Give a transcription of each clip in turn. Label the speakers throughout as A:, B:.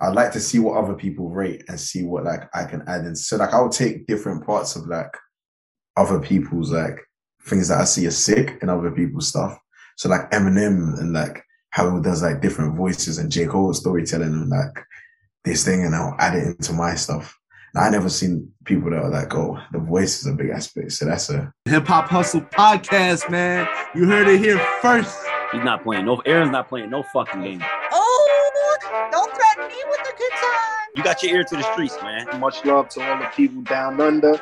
A: I'd like to see what other people rate and see what like I can add in. So like I'll take different parts of like other people's like things that I see as sick in other people's stuff. So like Eminem and like how he does like different voices and J. Cole storytelling and like this thing and I'll add it into my stuff. And I never seen people that are like, oh, the voice is a big aspect. So that's a
B: hip hop hustle podcast, man. You heard it here first.
C: He's not playing. No, Aaron's not playing no fucking game. You got your ear to the streets, man.
D: Much love to all the people down under.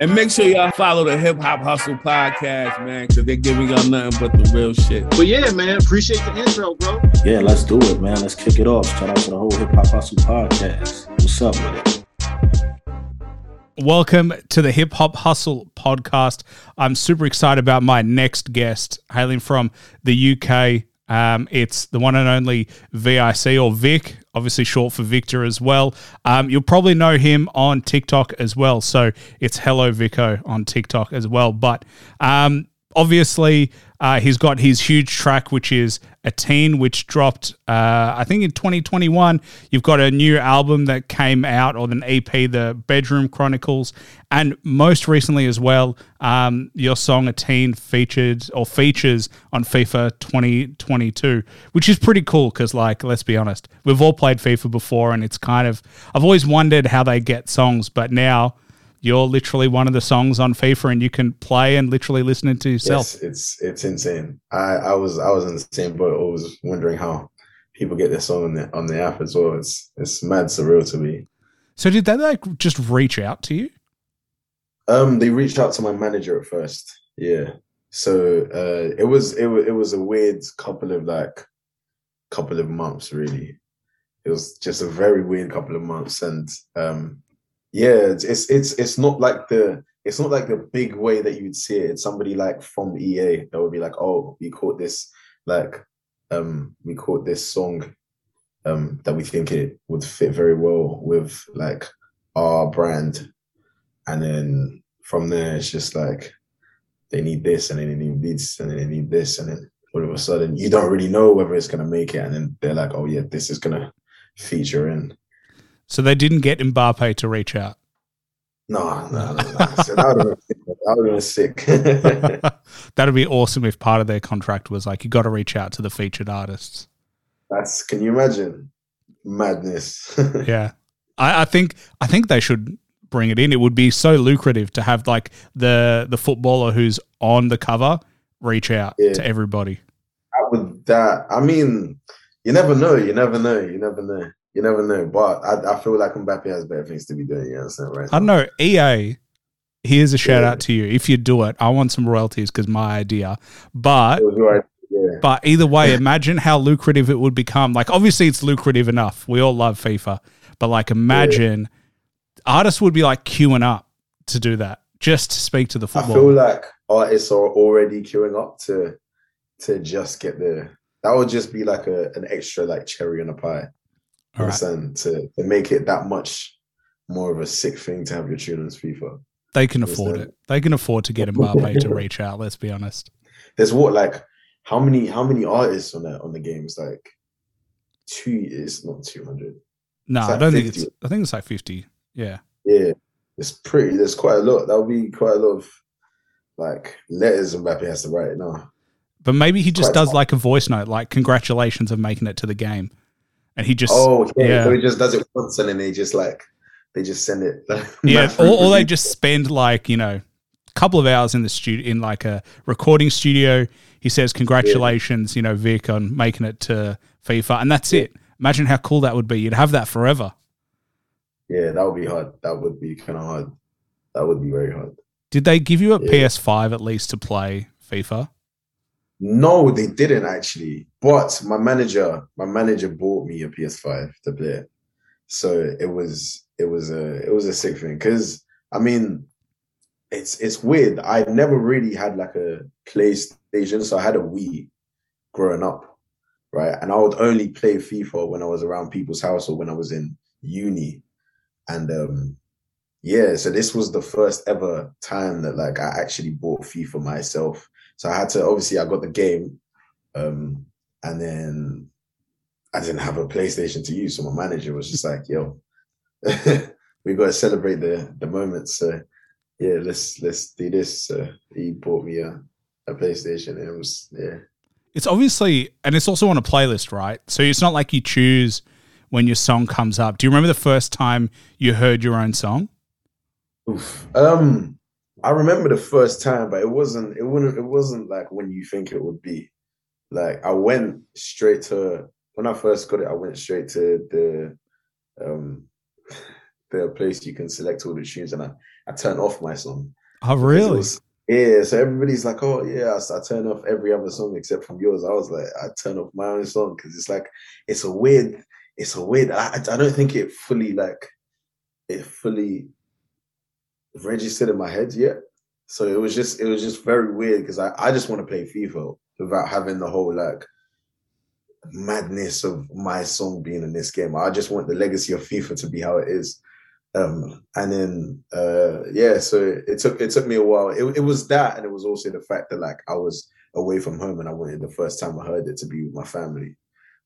B: And make sure y'all follow the Hip Hop Hustle podcast, man, because they're giving y'all nothing but the real shit.
D: But yeah, man, appreciate the intro, bro.
E: Yeah, let's do it, man. Let's kick it off. Shout out to the whole Hip Hop Hustle podcast. What's up with it?
F: Welcome to the Hip Hop Hustle podcast. I'm super excited about my next guest, hailing from the UK. Um, it's the one and only VIC or Vic, obviously short for Victor as well. Um, you'll probably know him on TikTok as well. So it's Hello Vico on TikTok as well. But um, obviously, uh, he's got his huge track, which is 18, which dropped, uh, I think, in 2021. You've got a new album that came out, or an EP, The Bedroom Chronicles, and most recently as well, um, your song "18" featured or features on FIFA 2022, which is pretty cool because, like, let's be honest, we've all played FIFA before, and it's kind of I've always wondered how they get songs, but now you're literally one of the songs on FIFA and you can play and literally listen to yourself.
A: Yes, it's it's insane. I, I was I was in the same boat. I was wondering how people get this song on the on the app as well. It's it's mad surreal to me.
F: So did they like just reach out to you?
A: Um, they reached out to my manager at first. Yeah. So uh, it was it was it was a weird couple of like couple of months really. It was just a very weird couple of months, and um, yeah, it's, it's it's it's not like the it's not like the big way that you'd see it. It's somebody like from EA that would be like, oh, we caught this like um we caught this song um that we think it would fit very well with like our brand. And then from there it's just like they need this and then they need this and then they need this and then all of a sudden you don't really know whether it's gonna make it and then they're like, oh yeah, this is gonna feature in.
F: So they didn't get Mbappe to reach out.
A: No, no, no, no. So that would have been sick.
F: That'd be awesome if part of their contract was like you got to reach out to the featured artists.
A: That's can you imagine madness?
F: yeah, I, I think I think they should bring it in. It would be so lucrative to have like the the footballer who's on the cover reach out
A: Yeah.
F: to everybody.
A: I would. that, I mean, you never know. You never know. You never know. You never know. But I, I feel like Mbappe has better things to be doing. You understand, right?
F: I know. EA, here's a shout
A: Yeah.
F: out to you. If you do it, I want some royalties because my idea. But
A: right. Yeah.
F: But either way, imagine how lucrative it would become. Like, obviously, it's lucrative enough. We all love FIFA. But, like, imagine artists would be like queuing up to do that just to speak to the football.
A: I feel like artists are already queuing up to to just get there. That would just be like a an extra like cherry on a pie.
F: All right.
A: To to make it that much more of a sick thing to have your tune on FIFA.
F: They can afford it. They can afford to get a Mbappe to reach out, let's be honest.
A: There's what like how many how many artists on the on the games like two is not two hundred.
F: No,
A: It's
F: I don't think it's, I think it's like 50. Yeah.
A: Yeah, it's pretty. There's quite a lot. That would be quite a lot of like letters Mbappe has to write now.
F: But maybe he just
A: Quite
F: does
A: fun.
F: like a voice note, like, congratulations of making it to the game. And he just,
A: Oh, yeah.
F: yeah.
A: So he just does it once and then they just like they just send it.
F: yeah, or, or they just spend like you know a couple of hours in the studio in like a recording studio. He says congratulations, you know, Vic on making it to FIFA, and that's it. Imagine how cool that would be. You'd have that forever.
A: Yeah, that would be hard. That would be kind of hard. That would be very hard.
F: Did they give you a
A: Yeah.
F: PS5 at least to play FIFA?
A: No, they didn't actually. But my manager, my manager bought me a PS5 to play it. So it was it was a it was a sick thing because I mean it's it's weird. I never really had like a PlayStation, so I had a Wii growing up, right? And I would only play FIFA when I was around people's house or when I was in uni. And um yeah, so this was the first ever time that like I actually bought FIFA myself. So I had to obviously I got the game, um, and then I didn't have a PlayStation to use, so my manager was just like, "Yo, we got to celebrate the the moment." So yeah, let's let's do this. So he bought me a a PlayStation, and it was yeah.
F: It's obviously, and it's also on a playlist, right? So it's not like you choose when your song comes up. Do you remember the first time you heard your own song?
A: Oof. Um, I remember the first time, but it wasn't. It wouldn't. It wasn't like when you think it would be. Like I went straight to when I first got it. I went straight to the um the place you can select all the tunes, and I I turned off my song.
F: Oh, really?
A: was- yeah, so everybody's like, "Oh, yeah." I, I turn off every other song except from yours. I was like, I turn off my own song because it's like it's a weird, it's a weird. I, I don't think it fully like it fully registered in my head yet. So it was just it was just very weird because I I just want to play FIFA without having the whole like madness of my song being in this game. I just want the legacy of FIFA to be how it is. Um, and then uh, yeah, so it took it took me a while. It, it was that, and it was also the fact that like I was away from home, and I wanted the first time I heard it to be with my family.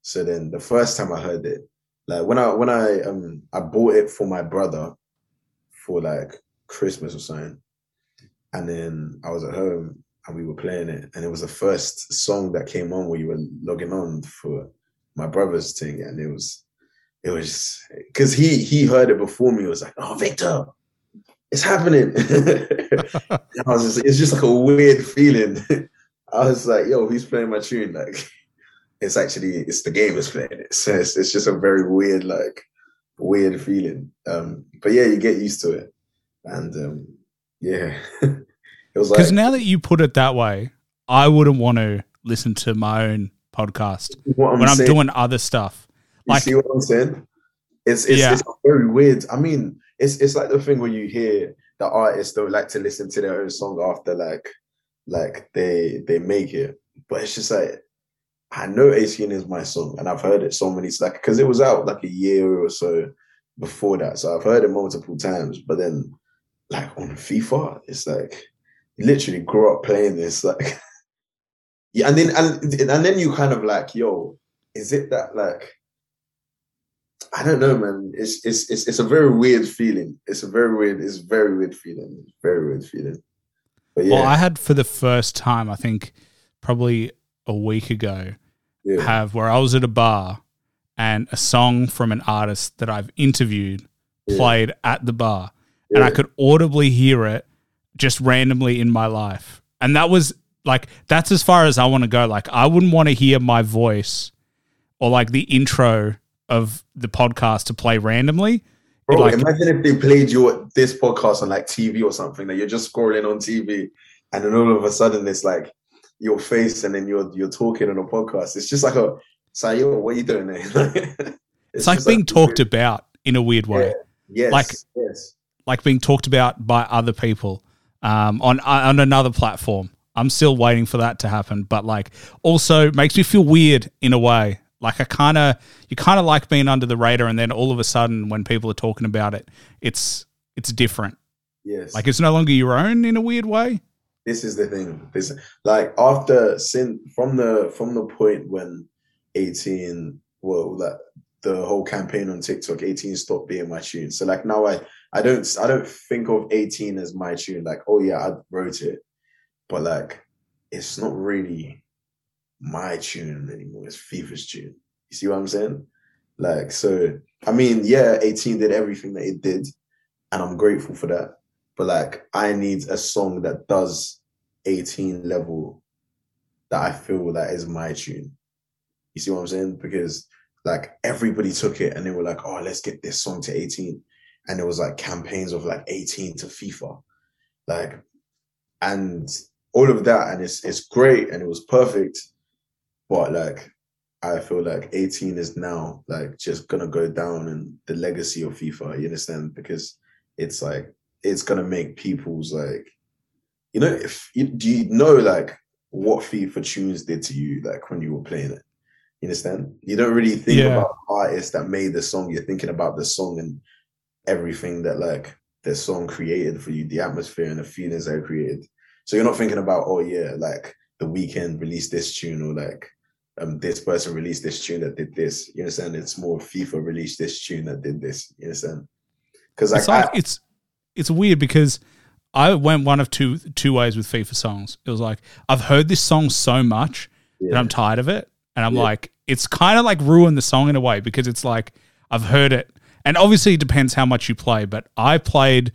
A: So then the first time I heard it, like when I when I um I bought it for my brother for like Christmas or something, and then I was at home and we were playing it, and it was the first song that came on where you were logging on for my brother's thing, and it was it was because he he heard it before me. It was like, oh Victor, it's happening. I was just it's just like a weird feeling. I was like, yo, he's playing my tune? Like it's actually it's the game is playing it. So it's, it's just a very weird, like weird feeling. Um, but yeah, you get used to it. And um, yeah. it was like
F: Because now that you put it that way, I wouldn't want to listen to my own podcast
A: I'm
F: when I'm
A: saying.
F: doing other stuff.
A: You
F: Like-
A: see what I'm saying? It's it's,
F: Yeah.
A: it's very weird. I mean, it's it's like the thing where you hear the artists don't like to listen to their own song after like like they they make it, but it's just like I know 18 is my song, and I've heard it so many like because it was out like a year or so before that, so I've heard it multiple times. But then like on FIFA, it's like you literally grew up playing this like yeah, and then and and then you kind of like yo, is it that like I don't know, man. It's it's it's it's a very weird feeling. It's a very weird. It's a very weird feeling. Very weird feeling. But yeah,
F: Well, I had for the first time, I think probably a week ago,
A: yeah.
F: have where I was at a bar and a song from an artist that I've interviewed
A: Yeah.
F: played at the bar, and I could audibly hear it just randomly in my life. And that was like that's as far as I want to go. Like I wouldn't want to hear my voice or like the intro of the podcast to play randomly.
A: Bro,
F: like-
A: imagine if they played your this podcast on like TV or something that you're just scrolling on TV, and then all of a sudden it's like your face, and then you're you're talking on a podcast. It's just like a say, yo, what are you doing there? it's,
F: It's, like being talked about in a weird way.
A: Yes,
F: like-
A: yes,
F: like being talked about by other people um, on on another platform. I'm still waiting for that to happen, but like also makes me feel weird in a way. Like I kind of you kind of like being under the radar, and then all of a sudden when people are talking about it, it's it's different.
A: yes.
F: Like it's no longer your own in a weird way.
A: this is the thing. This like after sin from the from the point when 18 well that the whole campaign on TikTok 18 stopped being my tune. So like now I I don't I don't think of 18 as my tune. Like, oh yeah, I wrote it. But like it's not really my tune anymore. It's FIFA's tune. You see what I'm saying? Like so I mean, yeah, 18 did everything that it did, and I'm grateful for that but like I need a song that does 18 level that I feel that is my tune. You see what I'm saying? Because like everybody took it and they were like, oh, let's get this song to 18. And it was like campaigns of like 18 to FIFA. Like, and all of that, and it's it's great and it was perfect. But like I feel like 18 is now like just gonna go down in the legacy of FIFA, you understand? Because it's like it's gonna make people's like you know if you do you know like what FIFA tunes did to you like when you were playing it. You understand? You don't really think
F: Yeah.
A: about artists that made the song, you're thinking about the song and everything that like the song created for you, the atmosphere and the feelings that it created. So you're not thinking about, oh yeah, like the Weeknd released this tune or like um, this person released this tune that did this. You understand? It's more FIFA released this tune that did this. You understand? Because like,
F: it's like
A: I-
F: it's it's weird because I went one of two two ways with FIFA songs. It was like I've heard this song so much that I'm tired of it, and I'm
A: Yeah.
F: like, it's kind of like ruined the song in a way because it's like I've heard it, and obviously it depends how much you play. But I played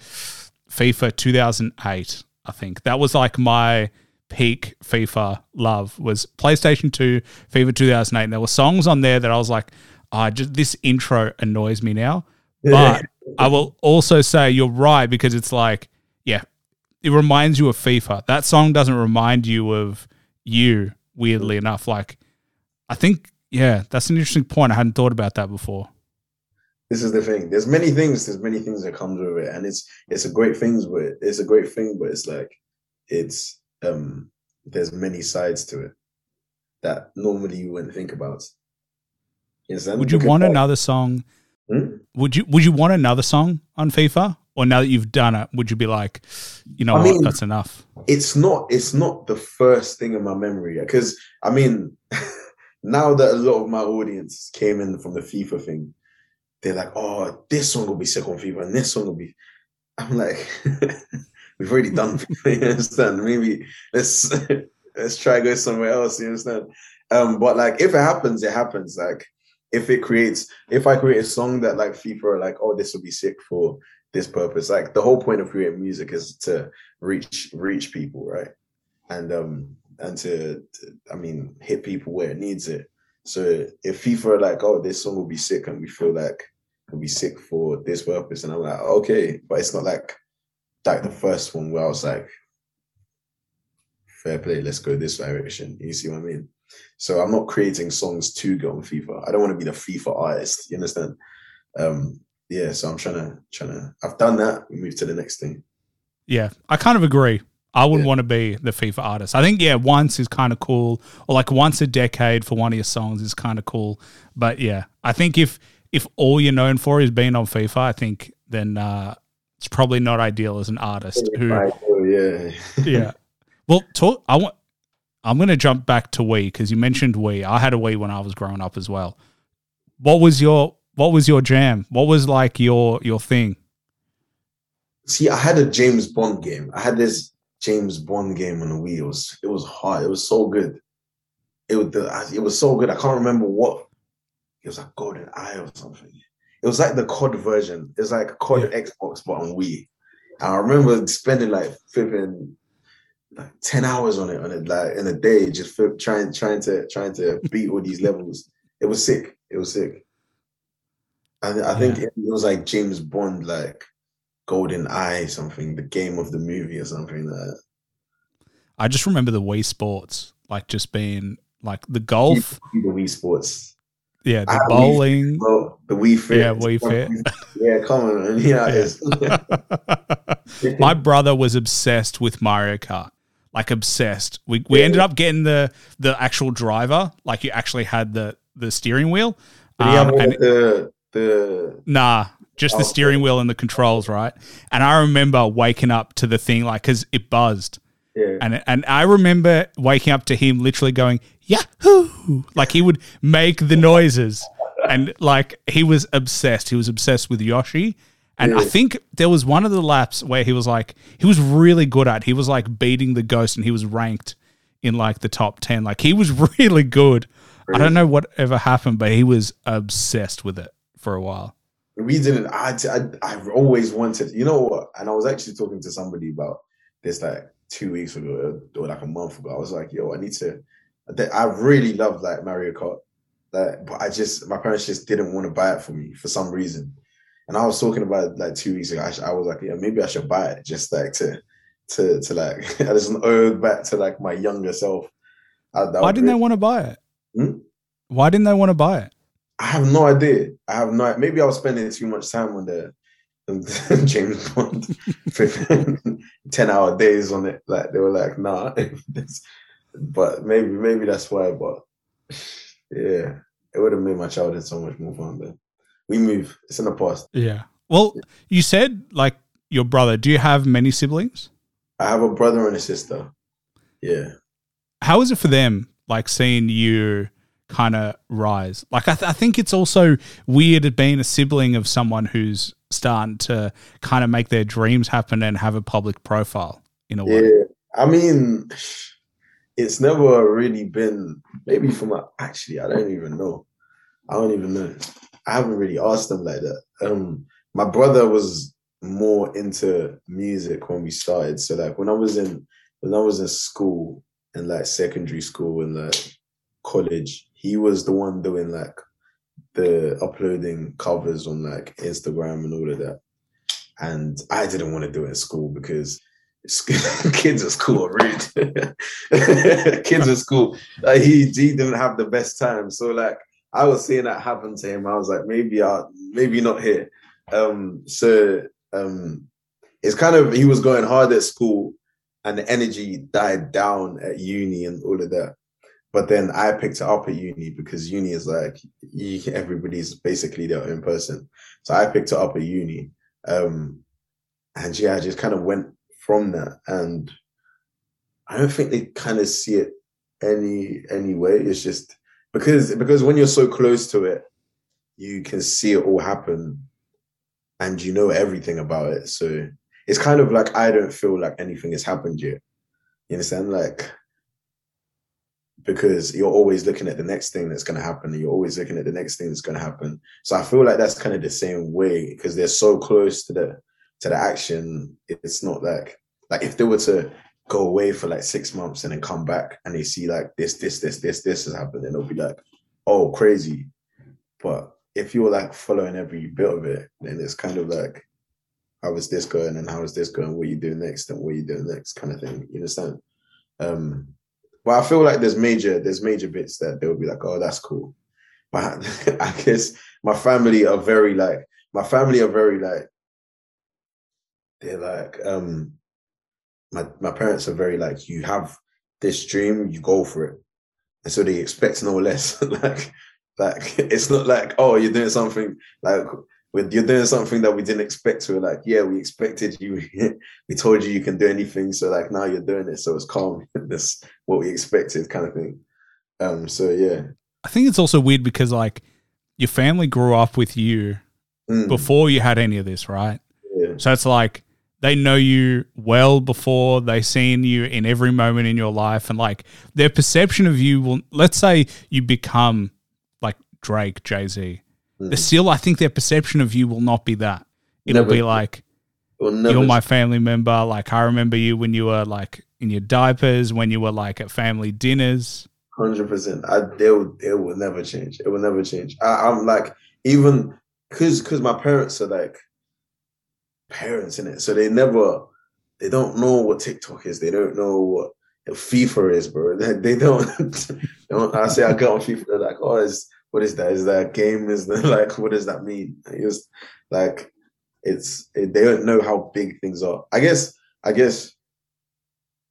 F: FIFA 2008. I think that was like my peak FIFA love was PlayStation 2, FIFA 2008. And there were songs on there that I was like, ah, oh, just this intro annoys me now. But I will also say you're right because it's like, yeah, it reminds you of FIFA. That song doesn't remind you of you, weirdly enough. Like, I think, yeah, that's an interesting point. I hadn't thought about that before.
A: This is the thing. There's many things. There's many things that comes with it, and it's it's a great things. But it's a great thing, but it's like it's um there's many sides to it that normally you wouldn't think about. Understand?
F: Would you want
A: like,
F: another song?
A: Hmm?
F: Would you Would you want another song on FIFA? Or now that you've done it, would you be like, you know
A: I
F: what,
A: mean-
F: that's enough?
A: it's not it's not the first thing in my memory because I mean now that a lot of my audience came in from the FIFA thing, they're like, oh, this song will be sick on FIFA and this song will be. I'm like, we've already done FIFA, you understand? Maybe let's let's try go somewhere else, you understand? Um, but like if it happens, it happens. Like if it creates, if I create a song that like FIFA are like, oh, this will be sick for this purpose. Like the whole point of creating music is to reach reach people, right? And um and to, to I mean hit people where it needs it. So if FIFA are like, oh, this song will be sick, and we feel like it'll be sick for this purpose, and I'm like, okay, but it's not like like the first one where I was like, fair play, let's go this direction. You see what I mean? So I'm not creating songs to go on FIFA. I don't want to be the FIFA artist. You understand? Um, yeah. So I'm trying to trying to. I've done that. We move to the next thing.
F: Yeah, I kind of agree. I wouldn't
A: Yeah.
F: want to be the FIFA artist. I think yeah, once is kind of cool, or like once a decade for one of your songs is kind of cool. But yeah, I think if if all you're known for is being on FIFA, I think then uh, it's probably not ideal as an artist. Who
A: yeah.
F: yeah. Well, talk. I want. I'm going to jump back to Wii because you mentioned Wii. I had a Wii when I was growing up as well. What was your What was your jam? What was like your your thing?
A: See, I had a James Bond game. I had this James Bond game on the Wii. It was it was hard. It was so good. It was the, it was so good. I can't remember what. It was like GoldenEye or something. It was like the COD version. It was like COD Xbox but on Wii. And I remember spending like flipping like ten hours on it on it like in a day, just flip, trying trying to trying to beat all these levels. It was sick. It was sick. And I think
F: Yeah.
A: it was like James Bond, like GoldenEye, something, the game of the movie or something like that.
F: I just remember the Wii Sports, like just being like the golf,
A: The Wii Sports.
F: yeah, the
A: Wii
F: bowling.
A: Well, the Wii Fit.
F: Yeah, Wii Fit.
A: Yeah, come on, man. Yeah, it is.
F: My brother was obsessed with Mario Kart, like obsessed. We we
A: Yeah.
F: ended up getting the the actual driver, like you actually had the the steering wheel.
A: Did he have
F: Um, and
A: the the
F: Nah, just the
A: Oh,
F: steering wheel and the controls, right? And I remember waking up to the thing like because it buzzed,
A: yeah.
F: and and I remember waking up to him literally going Yahoo! Like he would make the noises, and like he was obsessed. He was obsessed with Yoshi. And I think there was one of the laps where he was like, he was really good at. He was like beating the ghost, and he was ranked in like the top ten. Like he was really good. I don't know what ever happened, but he was obsessed with it for a while.
A: We didn't. I, I I've always wanted. You know what? And I was actually talking to somebody about this like two weeks ago or like a month ago. I was like, yo, I need to. I really loved like Mario Kart, like, but I just my parents just didn't want to buy it for me for some reason. And I was talking about it like two weeks ago. I, I was like, yeah, maybe I should buy it just like to to to like as an ode back to like my younger self. I,
F: Why didn't they want to buy it?
A: Hmm?
F: Why didn't they want to buy it?
A: I have no idea. I have no. Maybe I was spending too much time on the, the James Bond, ten hour days on it. Like they were like, nah. But maybe maybe that's why. But yeah, it would have made my childhood so much more fun. But we move. It's in the past.
F: Yeah. Well, you said like your brother. Do you have many siblings?
A: I have a brother and a sister. Yeah.
F: How is it for them? Like seeing you kind of rise. Like I, th- I think it's also weird being a sibling of someone who's starting to kind of make their dreams happen and have a public profile in a way.
A: Yeah, I mean, it's never really been. Maybe from actually, I don't even know. I don't even know. I haven't really asked them like that. Um, my brother was more into music when we started. So like when I was in when I was in school and like secondary school and like college, he was the one doing like the uploading covers on like Instagram and all of that. And I didn't want to do it in school because kids at school are rude. kids at school, like he he didn't have the best time. So like I was seeing that happen to him. I was like, maybe I maybe not here. Um, so um, it's kind of he was going hard at school, and the energy died down at uni and all of that. But then I picked it up at uni because uni is like you, everybody's basically their own person. So I picked it up at uni, um, and yeah, I just kind of went from that. And I don't think they kind of see it any any way. It's just because because when you're so close to it, you can see it all happen, and you know everything about it. So it's kind of like I don't feel like anything has happened yet. You understand? Like because you're always looking at the next thing that's going to happen and you're always looking at the next thing that's going to happen. So i feel like that's kind of the same way because they're so close to the to the action. It's not like like if they were to go away for like six months and then come back and they see like this this this this this has happened and they'll be like oh crazy. But if you're like following every bit of it then it's kind of like how is this going and how is this going? What are you doing next and what are you doing next? kind of thing you understand? Um but I feel like there's major there's major bits that they'll be like, oh, that's cool. But I guess my family are very like my family are very like they're like um my my parents are very like you have this dream, you go for it. And so they expect no less. like like it's not like, oh, you're doing something like when you're doing something that we didn't expect. To like yeah we expected you. We told you you can do anything. So like now you're doing it. So it's calm. That's what we expected kind of thing. Um so yeah.
F: I think it's also weird because like your family grew up with you
A: Mm,
F: before you had any of this, right?
A: yeah.
F: So it's like they know you well before they seen you in every moment in your life, and like their perception of you will. Let's say you become like Drake, Jay
A: Mm.
F: Still, I think their perception of you will not be that. It'll
A: Never-
F: be like you're my family member. Like I remember you when you were like in your diapers, when you were like at family dinners.
A: Hundred percent. I they will it will never change. It will never change. I, I'm like even because because my parents are like parents in it, so they never they don't know what TikTok is. They don't know what FIFA is, bro. They, they don't. they don't- I say I get on FIFA. They're like, oh, is what is that? Is that a game? Is that like what does that mean? It's like it's it, they don't know how big things are. I guess I guess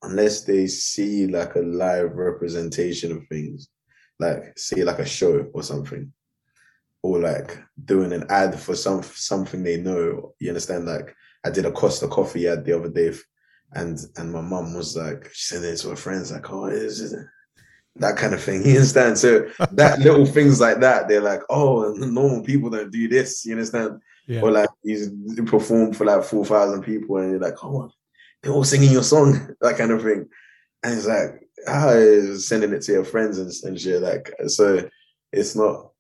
A: unless they see like a live representation of things, like see like a show or something, or like doing an ad for some something they know. You understand? Like I did a Costa Coffee ad the other day, and and my mum was like, she said it to her friends, like, oh, is it? That kind of thing, you understand? So that little things like that, they're like, oh, normal people don't do this, you understand?
F: Yeah.
A: Or like he's performed for like four thousand people, and you're like, come on, they're all singing your song, that kind of thing. And it's like, ah, sending it to your friends and, and shit. Like, so it's not,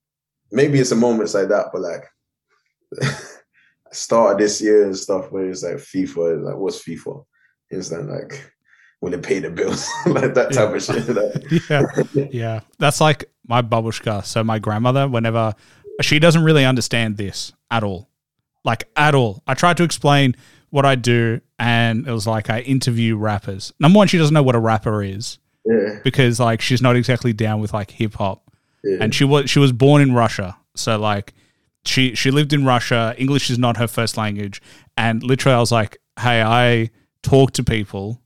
A: maybe it's a moments like that, but like, start of this year and stuff where it's like FIFA, like, what's FIFA? It's like, will it pay the bills? like that type of shit. Like,
F: yeah, yeah. That's like my babushka. So my grandmother, whenever she doesn't really understand this at all, like at all. I tried to explain what I do, and it was like I interview rappers. Number one, she doesn't know what a rapper is
A: yeah,
F: because like she's not exactly down with like hip hop,
A: yeah.
F: and she was she was born in Russia, so like she she lived in Russia. English is not her first language, and literally I was like, hey, I talk to people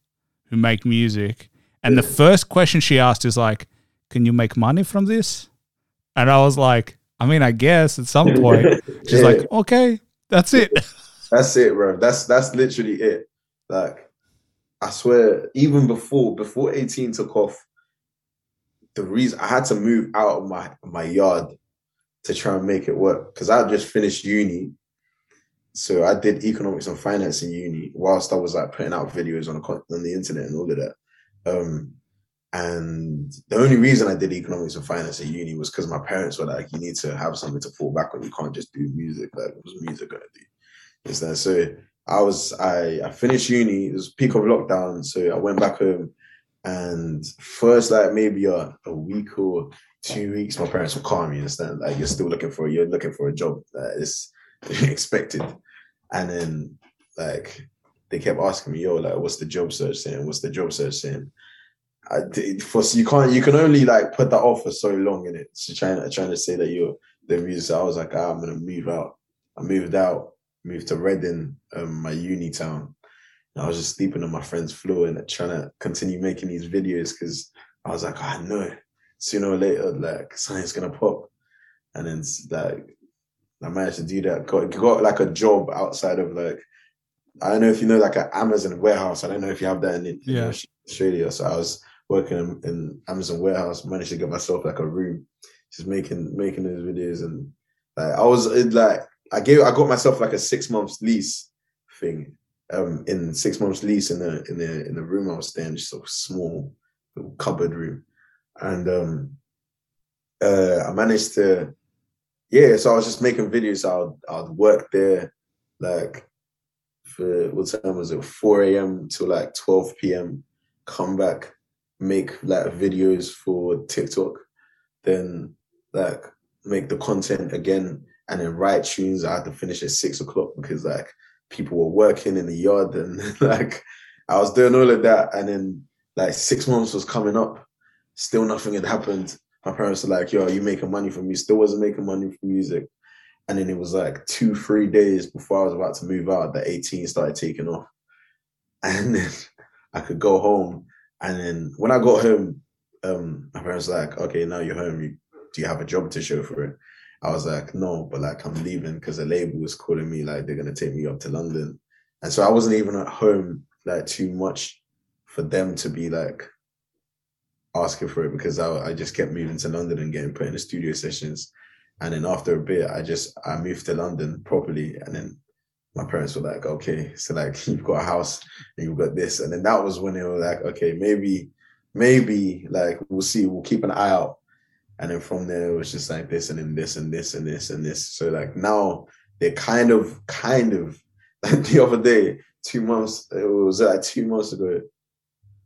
F: who make music, and the first question she asked is like, can you make money from this? And I was like, I mean, I guess at some point. She's
A: Yeah.
F: like, okay, that's it.
A: That's it, bro. That's that's literally it. Like, I swear, even before before 18 took off, the reason I had to move out of my my yard to try and make it work because I just finished uni. So I did economics and finance in uni whilst I was like putting out videos on the on the internet and all of that. Um, and the only reason I did economics and finance at uni was because my parents were like, "You need to have something to fall back on. You can't just do music. Like, what's music gonna do?" Is that so? I was I I finished uni. It was peak of lockdown, so I went back home. And first, like maybe a, a week or two weeks, my parents would call me and understand like you're still looking for you're looking for a job that is expected. And then like they kept asking me, yo, like what's the job search saying? What's the job search saying? I for you can't you can only like put that off for so long in it. So trying trying to say that you're the music. I was like, ah, I'm gonna move out. I moved out, moved to Reading, um, my uni town. And I was just sleeping on my friend's floor and trying to continue making these videos because I was like, I know sooner or later, like something's gonna pop. And then like I managed to do that. Got got like a job outside of like I don't know if you know like an Amazon warehouse. I don't know if you have that in, in
F: Yeah.
A: Australia. So I was working in, in Amazon warehouse, managed to get myself like a room, just making making those videos and like I was it, like I gave I got myself like a six months lease thing. Um in six months lease in the in the in the room I was staying, just a small little cupboard room. And um uh I managed to yeah, so I was just making videos. I'd I'd work there like for what time was it? 4 a.m. to like 12 p.m. Come back, make like videos for TikTok, then like make the content again, and then write tunes. I had to finish at six o'clock because like people were working in the yard and like I was doing all of that, and then like six months was coming up, still nothing had happened. My parents were like, "Yo, you making money from me?" Still wasn't making money from music. And then it was like two, three days before I was about to move out that 18 started taking off. And then I could go home. And then when I got home, um, my parents were like, okay, now you're home. You, do you have a job to show for it? I was like, no, but like I'm leaving because the label was calling me, like they're gonna take me up to London. And so I wasn't even at home like too much for them to be like asking for it because I, I just kept moving to London and getting put in the studio sessions. And then after a bit, I just I moved to London properly, and then my parents were like, "Okay, so like you've got a house and you've got this," and then that was when they were like, "Okay, maybe, maybe like we'll see, we'll keep an eye out." And then from there, it was just like this, and then this, and this, and this, and this. So like now they're kind of, kind of like the other day, two months, it was like two months ago.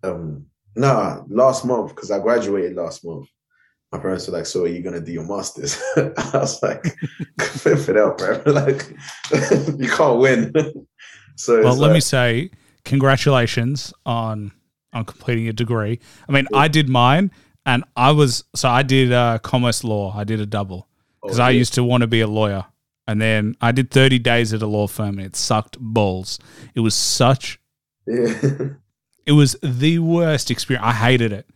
A: Um, nah, last month because I graduated last month my parents were like, "So are you gonna do your masters?" I was like, "Flip it out, bro! Like, you can't win." so
F: Well, let me say, congratulations on on completing a degree. I mean, I did mine, and I was so I did uh, commerce law. I did a double because
A: Oh,
F: I
A: yeah.
F: used to want to be a lawyer, and then I did thirty days at a law firm, and it sucked balls. It was such.
A: yeah.
F: It was the worst experience. I hated it.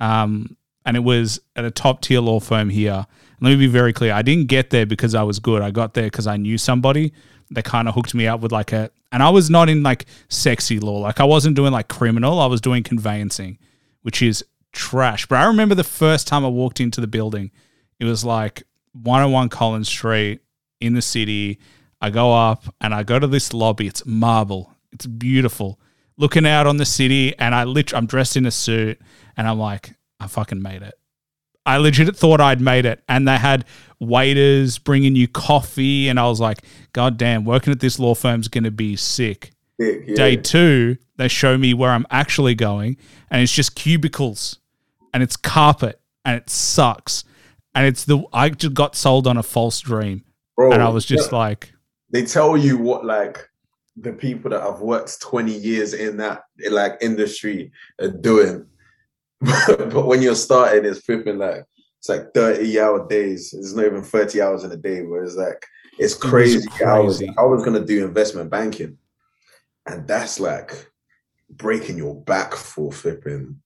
F: Um, and it was at a top tier law firm here. Let me be very clear. I didn't get there because I was good. I got there because I knew somebody that kind of hooked me up with like a, and I was not in like sexy law. Like I wasn't doing like criminal. I was doing conveyancing, which is trash. But I remember the first time I walked into the building, it was like 101 Collins Street in the city. I go up and I go to this lobby. It's marble. It's beautiful. Looking out on the city, and I literally, I'm dressed in a suit, and I'm like, I fucking made it. I legit thought I'd made it. And they had waiters bringing you coffee. And I was like, God damn, working at this law firm's going to be sick.
A: Dick, yeah.
F: Day two, they show me where I'm actually going. And it's just cubicles and it's carpet and it sucks. And it's the, I just got sold on a false dream.
A: Bro,
F: and I was just
A: yeah,
F: like,
A: they tell you what like the people that I've worked 20 years in that like industry are doing. but when you're starting, it's flipping like it's like 30 hour days. There's not even 30 hours in a day, where it's like it's
F: was
A: crazy hours.
F: crazy.
A: I was gonna do investment banking, and that's like breaking your back for flipping,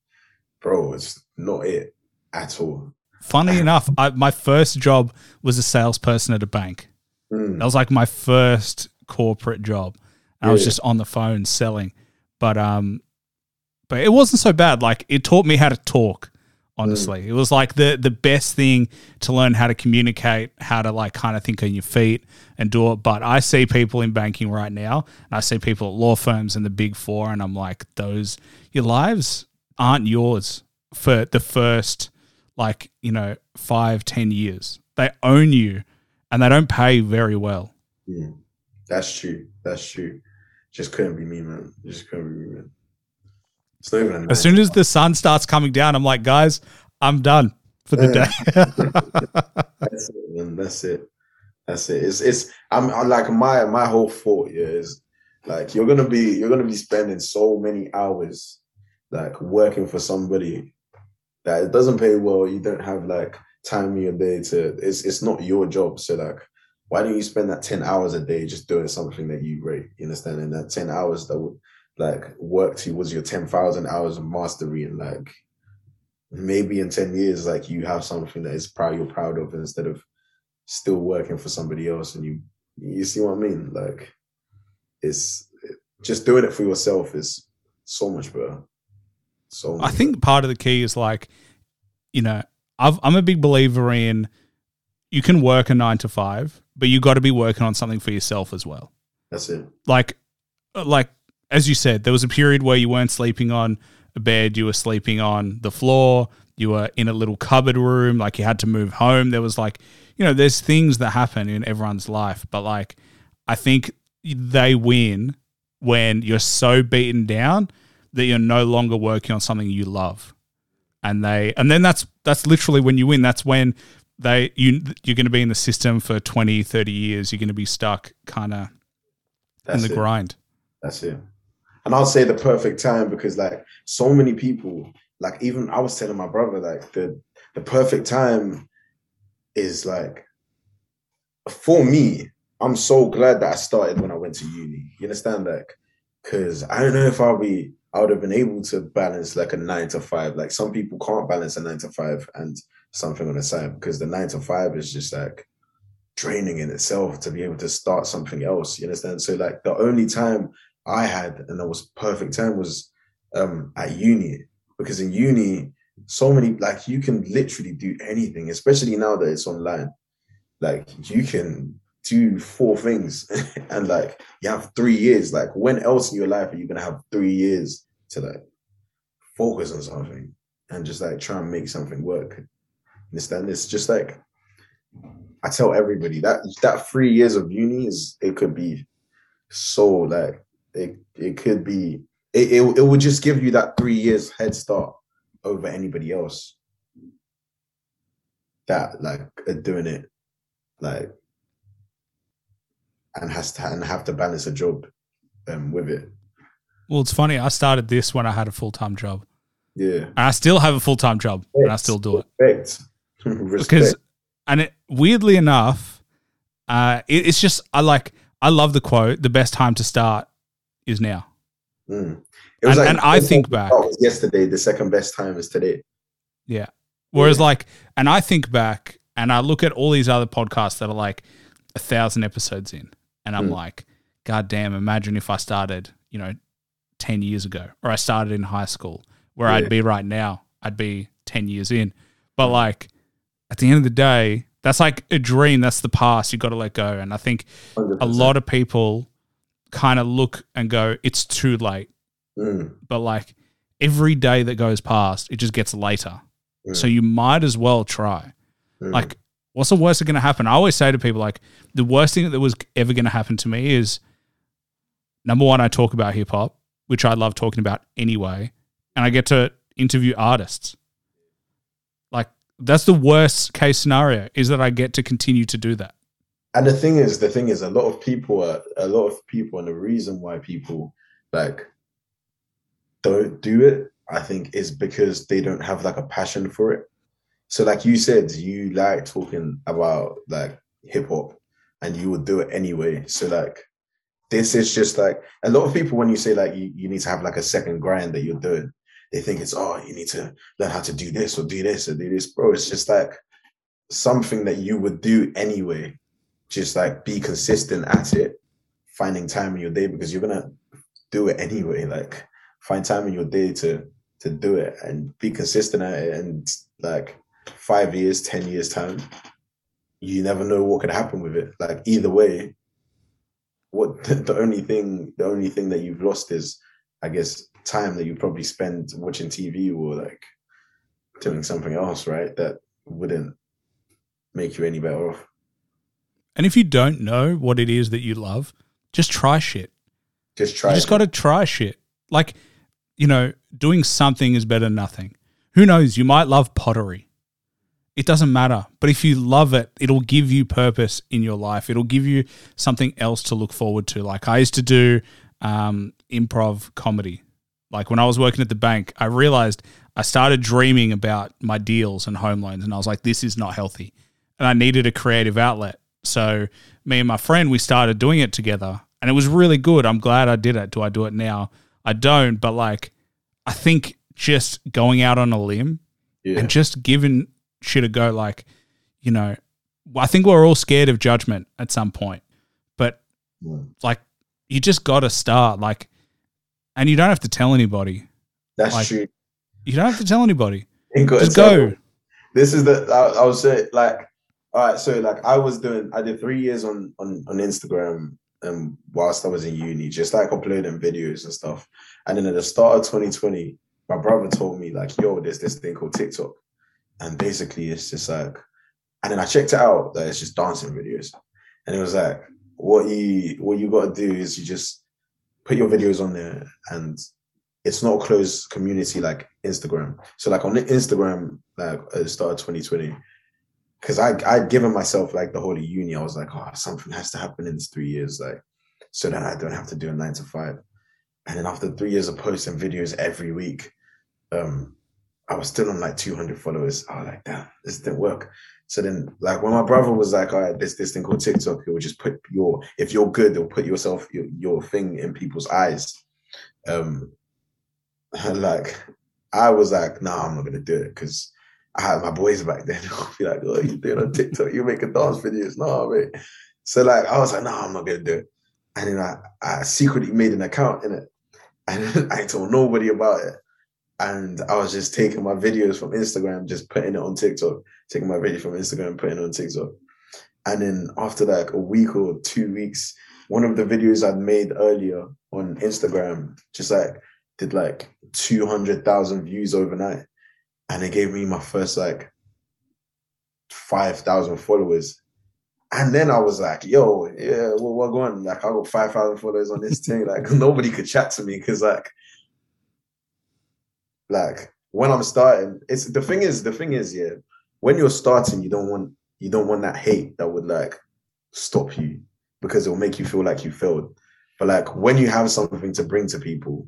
A: bro. It's not it at all.
F: funny enough, I, my first job was a salesperson at a bank.
A: Mm.
F: That was like my first corporate job. I was just on the phone selling, but um, but it wasn't so bad. Like it taught me how to talk Honestly, it was like the the best thing to learn how to communicate, how to like kind of think on your feet and do it. But I see people in banking right now, and I see people at law firms and the big four, and I'm like, those your lives aren't yours for the first like you know five ten years. They own you, and they don't pay very well.
A: Yeah. That's true. That's true. Just couldn't be me, man. Just couldn't be me, man. It's not even
F: As soon as the sun starts coming down, I'm like, guys, I'm done for the day.
A: That's it, man. That's it. That's it. It's it's I'm, I'm like my my whole thought here is like you're gonna be you're gonna be spending so many hours like working for somebody that it doesn't pay well. You don't have like time in your day to. It's it's not your job. So like, why don't you spend that ten hours a day just doing something that you rate? You understand? And that ten hours that would like work towards your ten thousand hours of mastery and like maybe in 10 years like you have something that is proud you're proud of instead of still working for somebody else and you you see what i mean like it's just doing it for yourself is so much better so
F: I
A: much
F: think part of the key is like, you know, I've, I'm a big believer in you can work a nine to five, but you got to be working on something for yourself as well.
A: that's it
F: Like, uh, like as you said, there was a period where you weren't sleeping on a bed, you were sleeping on the floor, you were in a little cupboard room, like you had to move home. There was like, you know, there's things that happen in everyone's life, but like, I think they win when you're so beaten down that you're no longer working on something you love. And they and then that's that's literally when you win. That's when they you you're going to be in the system for 20, 30 years. You're going to be stuck kind of in the
A: it.
F: grind.
A: That's it. And I'll say the perfect time because like so many people, like even I was telling my brother, like the the perfect time is like for me, I'm so glad that I started when I went to uni. You understand? Like, cause I don't know if I'll be I would have been able to balance like a nine to five. Like some people can't balance a nine to five and something on the side because the nine to five is just like draining in itself to be able to start something else. You understand? So like the only time I had and that was perfect time was um at uni because in uni so many like you can literally do anything, especially now that it's online. Like you can do four things and like you have three years. Like when else in your life are you gonna have three years to like focus on something and just like try and make something work? Understand? It's just like I tell everybody that that three years of uni is it could be so like it it could be it, it, it would just give you that three years head start over anybody else that like are doing it like and has to and have to balance a job um with it
F: Well, it's funny. I started this when I had a full time job,
A: yeah
F: and I still have a full time job, and I still do it because, and it, weirdly enough, uh, it, it's just I like I love the quote. The best time to start is now.
A: Mm.
F: And- and I think back-
A: yesterday the second best time is today
F: Yeah. Whereas,
A: Yeah.
F: like, and I think back and I look at all these other podcasts that are like a thousand episodes in, and I'm
A: Hmm.
F: like, God damn, imagine if I started, you know, 10 years ago, or I started in high school, where
A: Yeah.
F: I'd be right now. I'd be 10 years in. But, like, at the end of the day, that's like a dream. That's the past. You got to let go. And I think a
A: 100%.
F: lot of people kind of look and go, it's too late.
A: Mm,
F: But, like, every day that goes past, it just gets later.
A: mm,
F: So you might as well try.
A: mm.
F: Like, what's the worst that's going to happen? I always say to people, like, the worst thing that was ever going to happen to me is number one, I talk about hip hop, which I love talking about anyway, and I get to interview artists. That's the worst case scenario is that I get to continue to do that.
A: And the thing is, the thing is, a lot of people are a lot of people, and the reason why people like don't do it, I think, is because they don't have like a passion for it. So, like you said, you like talking about like hip hop, and you would do it anyway. So, like, this is just like a lot of people when you say like you, you need to have like a second grind that you're doing, they think it's oh you need to learn how to do this or do this or do this, bro. It's just like something that you would do anyway just like be consistent at it, finding time in your day because you're gonna do it anyway. Like find time in your day to to do it and be consistent at it and like five years, ten years time, you never know what could happen with it. Like either way, what the only thing the only thing that you've lost is I guess time that you probably spend watching TV or like doing something else, right? That wouldn't make you any better off.
F: And if you don't know what it is that you love, just try shit.
A: Just try.
F: You just got to try shit. Like, you know, doing something is better than nothing. Who knows? You might love pottery. It doesn't matter. But if you love it, it'll give you purpose in your life. It'll give you something else to look forward to. Like I used to do um, improv comedy. Like when I was working at the bank, I realized I started dreaming about my deals and home loans, and I was like, this is not healthy. And I needed a creative outlet. So me and my friend, we started doing it together, and it was really good. I'm glad I did it. Do I do it now? I don't, but like, I think just going out on a limb
A: yeah.
F: and just giving shit a go, like, you know, I think we're all scared of judgment at some point, but
A: Mm.
F: like, you just got to start, like, and you don't have to tell anybody.
A: That's
F: like,
A: true.
F: You don't have to tell anybody.
A: Ain't got to
F: Just go.
A: this is the I, I was saying like all right so like i was doing i did three years on on, on instagram um whilst i was in uni just like uploading videos and stuff and then at the start of 2020 my brother told me like yo there's this thing called tiktok and basically it's just like and then i checked it out that it's just dancing videos and it was like what you what you got to do is you just put your videos on there and it's not a closed community like Instagram. So like on Instagram, like start of 2020, because I I'd given myself like the whole of uni, I was like, oh, something has to happen in three years, like so that I don't have to do a nine to five. And then after three years of posting videos every week, um, I was still on like 200 followers. I was like, damn, this didn't work. So then, like when my brother was like, all right, there's this thing called TikTok, it will just put your if you're good, it'll put yourself your, your thing in people's eyes. Um, like I was like, nah, I'm not gonna do it because I had my boys back then. They'll be like, oh, you doing on TikTok? You making dance videos? No, mate. So like, I was like, nah, I'm not gonna do it. And then I, I secretly made an account in it, and I told nobody about it. And I was just taking my videos from Instagram, just putting it on TikTok, taking my video from Instagram, and putting it on TikTok. And then after like a week or two weeks, one of the videos I'd made earlier on Instagram just like did like 200,000 views overnight. And it gave me my first like 5,000 followers. And then I was like, yo, yeah, well, what going? Like, I got 5,000 followers on this thing. Like, nobody could chat to me because, like, like when I'm starting, it's the thing is, the thing is, yeah, when you're starting, you don't want you don't want that hate that would like stop you because it will make you feel like you failed. But like when you have something to bring to people,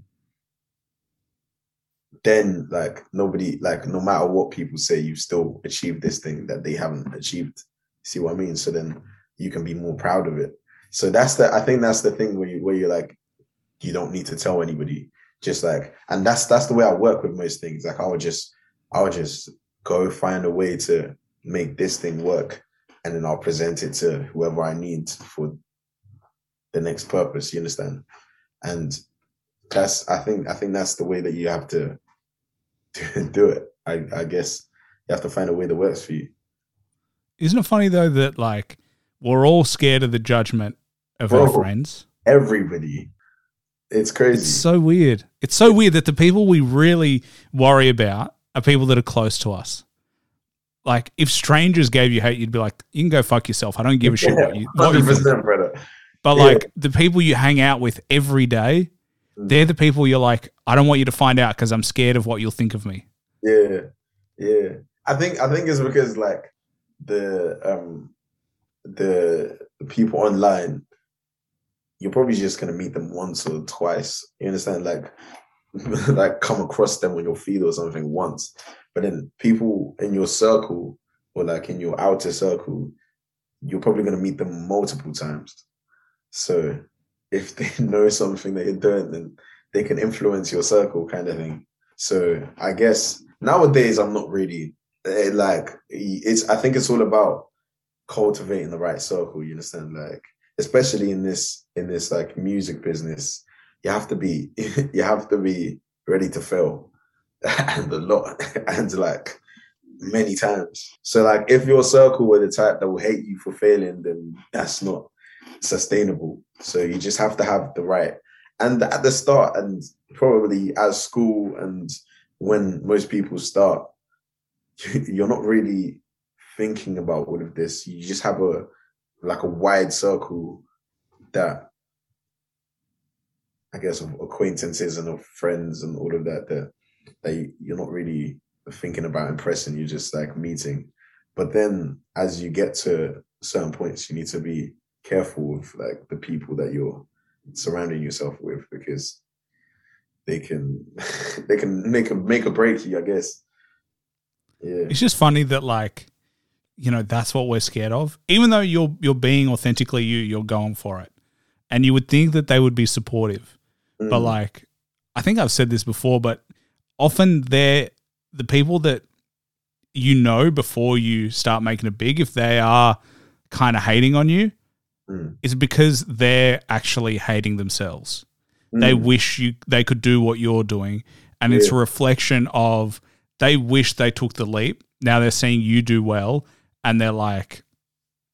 A: then like nobody like no matter what people say, you've still achieved this thing that they haven't achieved. See what I mean? So then you can be more proud of it. So that's the I think that's the thing where you where you're like, you don't need to tell anybody. Just like and that's that's the way I work with most things. Like I would just I would just go find a way to make this thing work and then I'll present it to whoever I need for the next purpose. You understand? And that's I think I think that's the way that you have to, to do it. I, I guess you have to find a way that works for you.
F: Isn't it funny though that like we're all scared of the judgment of our friends?
A: Everybody. It's crazy.
F: It's so weird. It's so weird that the people we really worry about are people that are close to us. Like if strangers gave you hate, you'd be like, "You can go fuck yourself. I don't give a shit what you." What you
A: Hundred percent, brother.
F: But
A: Yeah.
F: like the people you hang out with every day,
A: Mm.
F: they're the people you're like, "I don't want you to find out because I'm scared of what you'll think of me."
A: Yeah, yeah. I think I think it's because like the um the people online, you're probably just gonna meet them once or twice. You understand? Like like come across them on your feed or something once. But then people in your circle or like in your outer circle, you're probably gonna meet them multiple times. So if they know something that you're doing, then they can influence your circle kind of thing. So I guess nowadays I'm not really eh, like it's. I think it's all about cultivating the right circle. You understand? Like especially in this in this like music business, you have to be you have to be ready to fail. and a lot and like many times. So like if your circle were the type that will hate you for failing, then that's not sustainable. So you just have to have the right and at the start and probably as school and when most people start, you're not really thinking about all of this. You just have a like a wide circle that I guess of acquaintances and of friends and all of that that that you- you're not really thinking about impressing. You're just like meeting. But then as you get to certain points, you need to be careful with like the people that you're surrounding yourself with because they can they can make a make or break you, I guess. Yeah.
F: It's just funny that like, you know, that's what we're scared of. Even though you're you're being authentically you, you're going for it. And you would think that they would be supportive. But
A: Mm.
F: like I think I've said this before, but often they're the people that you know before you start making it big, if they are kind of hating on you,
A: Mm.
F: is because they're actually hating themselves. They
A: Mm.
F: wish you they could do what you're doing. And it's a reflection of they wish they took the leap. Now they're seeing you do well and they're like,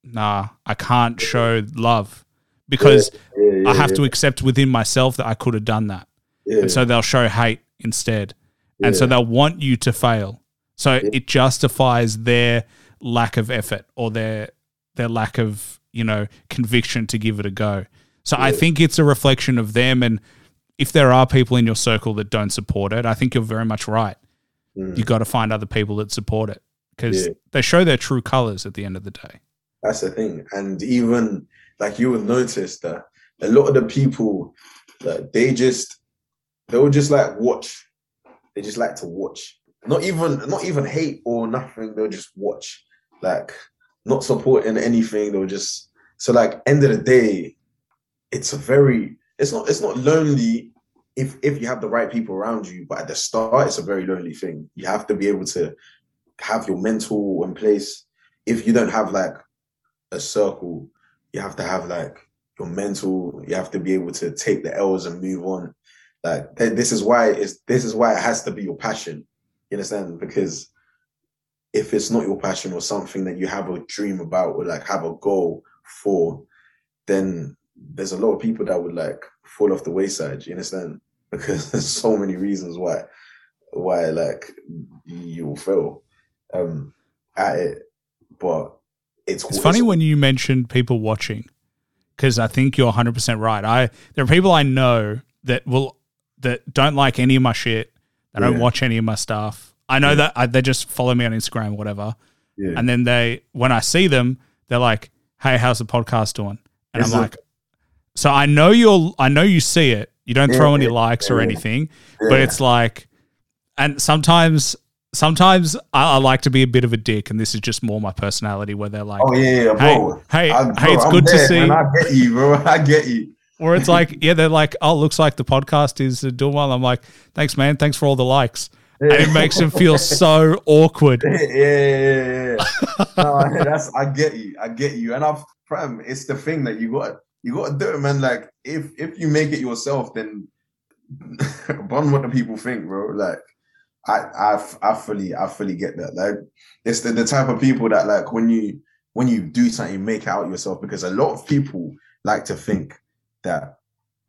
F: nah, I can't show love because
A: Yeah, yeah,
F: I have to accept within myself that I could have done that. And so they'll show hate instead. And so they'll want you to fail. So it justifies their lack of effort or their their lack of, you know, conviction to give it a go. So I think it's a reflection of them and if there are people in your circle that don't support it, I think you're very much right.
A: Mm.
F: You got to find other people that support it because
A: Yeah.
F: they show their true colors at the end of the day.
A: That's the thing. And even like you will notice that a lot of the people that they just they will just like watch. They just like to watch. Not even not even hate or nothing. They'll just watch. Like not supporting anything. They'll just so like end of the day, it's a very it's not it's not lonely if if you have the right people around you, but at the start it's a very lonely thing. You have to be able to have your mental in place. If you don't have like a circle, you have to have like your mental, you have to be able to take the L's and move on. Like th- this is why it's this is why it has to be your passion. You understand? Because if it's not your passion or something that you have a dream about or like have a goal for, then there's a lot of people that would like fall off the wayside. You understand? Because there's so many reasons why why like you'll fail um at it. But it's
F: It's funny when you mentioned people watching because I think you're 100% right. I there are people I know that will that don't like any of my shit. They don't watch any of my stuff. I know
A: Yeah.
F: that I, they just follow me on Instagram, whatever.
A: yeah.
F: And then they, when I see them, they're like, "Hey, how's the podcast doing?" And
A: Is
F: I'm
A: it-
F: like, "So I know you'll, I know you see it. You don't throw any likes or anything, but it's like, and sometimes." Sometimes I, I like to be a bit of a dick, and this is just more my personality. Where they're like,
A: oh yeah, yeah,
F: hey,
A: bro.
F: hey,
A: I-
F: hey, it's
A: I'm
F: good to see.
A: man. I get you, bro. I get you.
F: Or it's like, yeah, they're like, oh, looks like the podcast is doing well. I'm like, thanks, man. Thanks for all the likes. And it makes them feel so awkward.
A: yeah, yeah, yeah, yeah. no, that's I get you. I get you. And I've fam, it's the thing that you got you got to do it, man. Like if if you make it yourself, then bun what the people think, bro. Like I I I fully I fully get that. Like it's the, the type of people that like when you when you do something, you make it out yourself because a lot of people like to think that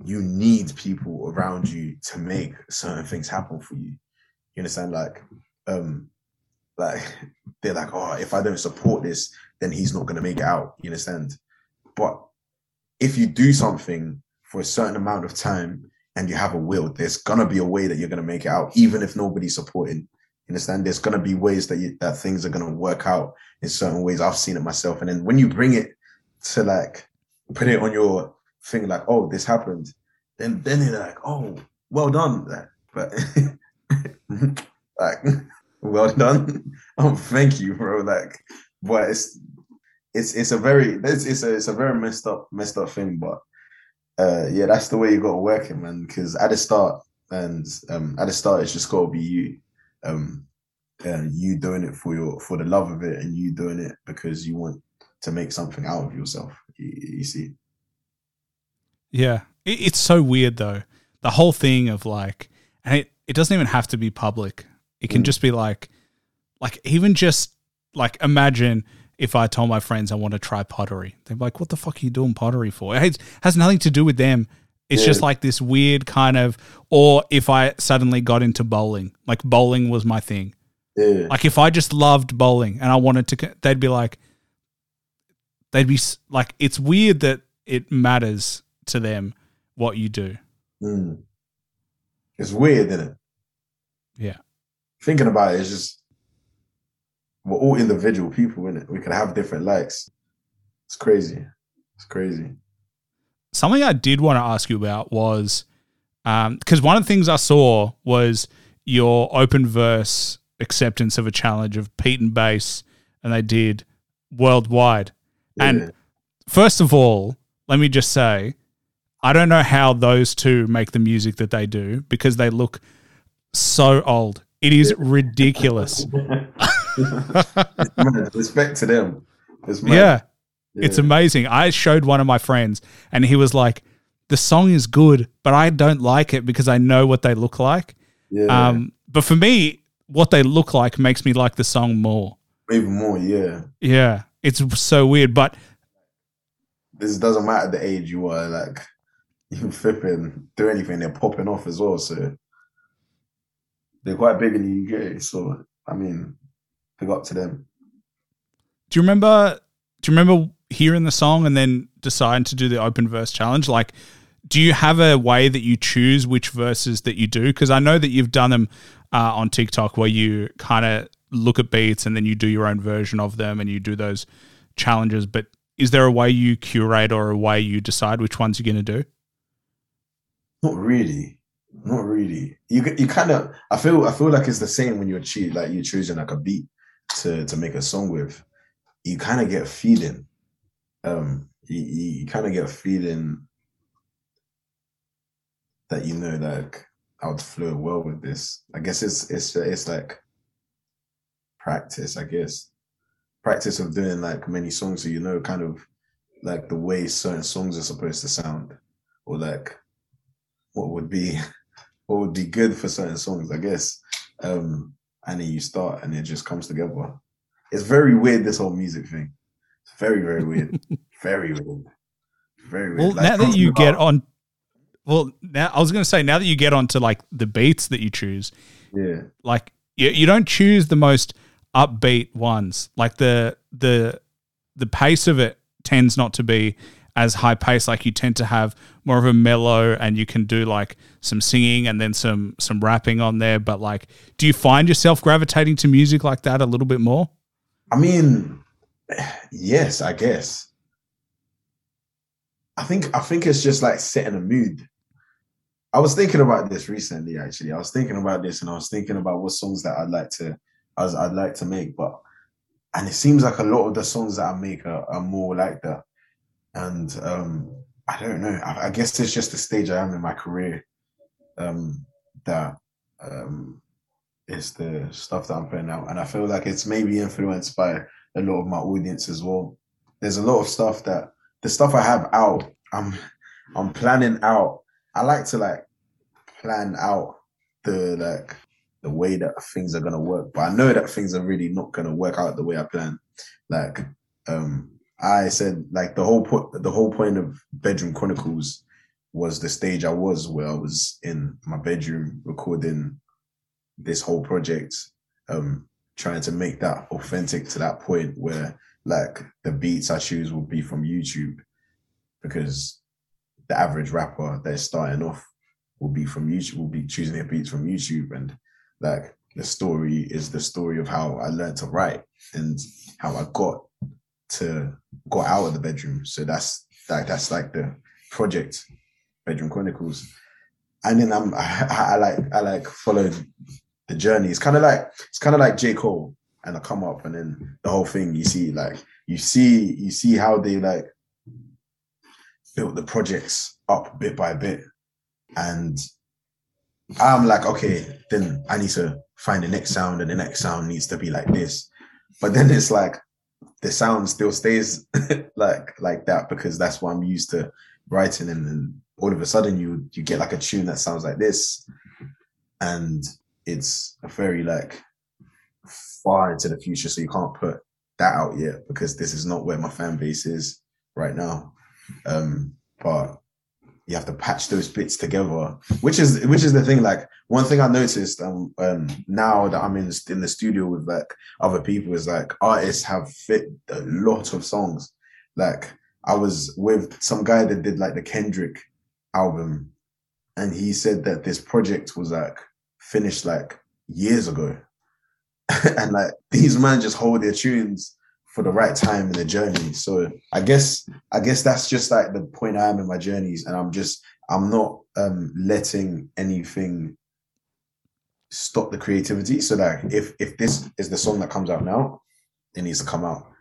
A: you need people around you to make certain things happen for you. You understand? Like, um, like they're like, oh, if I don't support this, then he's not gonna make it out. You understand? But if you do something for a certain amount of time and you have a will, there's gonna be a way that you're gonna make it out, even if nobody's supporting. You understand? There's gonna be ways that you, that things are gonna work out in certain ways. I've seen it myself, and then when you bring it to like put it on your thing, like, oh, this happened, then then you're like, oh, well done. But like, well done. oh, thank you, bro. Like, but it's it's it's a very it's it's a it's a very messed up messed up thing, but uh yeah, that's the way you got to work it, man. Because at the start and um at the start, it's just got to be you, um, uh, you doing it for your for the love of it, and you doing it because you want to make something out of yourself. You, you see,
F: Yeah. It, it's so weird, though. The whole thing of like, and it, it doesn't even have to be public. It can
A: Mm.
F: just be like, like even just like imagine if I told my friends I want to try pottery. They're like, "What the fuck are you doing pottery for?" It has, has nothing to do with them. It's
A: Yeah.
F: just like this weird kind of. Or if I suddenly got into bowling, like bowling was my thing.
A: Yeah.
F: Like if I just loved bowling and I wanted to, they'd be like, they'd be like, it's weird that it matters to them what you do.
A: Mm. It's weird, isn't it?
F: Yeah.
A: Thinking about it, it's just we're all individual people, innit? We can have different likes. It's crazy. It's crazy.
F: Something I did want to ask you about was um, because one of the things I saw was your open verse acceptance of a challenge of Pete and Bas, and they did worldwide. And first of all, let me just say, I don't know how those two make the music that they do because they look so old. It is ridiculous.
A: Respect to them. It's mad.
F: yeah, it's amazing. I showed one of my friends and he was like, the song is good, but I don't like it because I know what they look like.
A: yeah.
F: Um, but for me, what they look like makes me like the song more.
A: even more. Yeah,
F: Yeah, it's so weird. But
A: this doesn't matter the age you are. Like you flipping do anything, they're popping off as well. So they're quite big in the UK. So I mean, big up to them.
F: do you remember? Do you remember hearing the song and then deciding to do the open verse challenge? Like, do you have a way that you choose which verses that you do? Because I know that you've done them uh, on TikTok where you kind of look at beats and then you do your own version of them and you do those challenges. But is there a way you curate or a way you decide which ones you're going to do?
A: Not really. Not really. You you kind of I feel I feel like it's the same when you're choose like you're choosing like a beat to to make a song with. You kind of get a feeling. Um, you, you kind of get a feeling that you know like I would flow well with this. I guess it's it's it's like practice. I guess practice of doing like many songs, so you know kind of like the way certain songs are supposed to sound, or like what would be what would be good for certain songs, I guess. Um, and then you start and it just comes together. It's very weird, this whole music thing. It's very, very weird. very weird. Very weird.
F: Well,
A: Like,
F: now that you get on, well, now I was going to say, now that you get onto like the beats that you choose,
A: Yeah.
F: like you, you don't choose the most upbeat ones. Like the the the pace of it tends not to be as high pace. Like you tend to have more of a mellow, and you can do like some singing and then some some rapping on there. But like, do you find yourself gravitating to music like that a little bit more?
A: I mean, yes, I guess. I think I think it's just like setting a mood. I was thinking about this recently, actually. I was thinking about this, and I was thinking about what songs that I'd like to, as I'd like to make, but and it seems like a lot of the songs that I make are, are more like that. And um, I don't know. I, I guess it's just the stage I am in my career. Um, that um, is the stuff that I'm putting out, and I feel like it's maybe influenced by a lot of my audience as well. There's a lot of stuff that the stuff I have out, I'm I'm planning out. I like to like plan out the like the way that things are gonna work, but I know that things are really not gonna work out the way I plan. Like um I said, like the whole point the whole point of Bedroom Chronicles was the stage I was where I was in my bedroom recording this whole project, um, trying to make that authentic to that point where like the beats I choose will be from YouTube because the average rapper that's starting off will be from YouTube, will be choosing their beats from YouTube. And like the story is the story of how I learned to write and how I got to got out of the bedroom. So that's like that's like the project, Bedroom Chronicles. And then I'm I, I like I like followed the journey. It's kind of like it's kind of like J Cole and I come up and then the whole thing you see like you see you see how they like built the projects up bit by bit and I'm like okay then I need to find the next sound and the next sound needs to be like this but then it's like the sound still stays like like that because that's what I'm used to writing. And then all of a sudden you you get like a tune that sounds like this. And it's a very like far into the future, so you can't put that out yet because this is not where my fan base is right now. Um, but you have to patch those bits together, which is which is the thing. Like one thing I noticed um, um now that I'm in in the studio with like other people is like artists have fit a lot of songs. Like I was with some guy that did like the Kendrick album, and he said that this project was like finished like years ago. and like these men just hold their tunes for the right time in the journey. So I guess I guess that's just like the point I am in my journeys, and I'm just I'm not um letting anything stop the creativity. So that if if this is the song that comes out now, it needs to come out.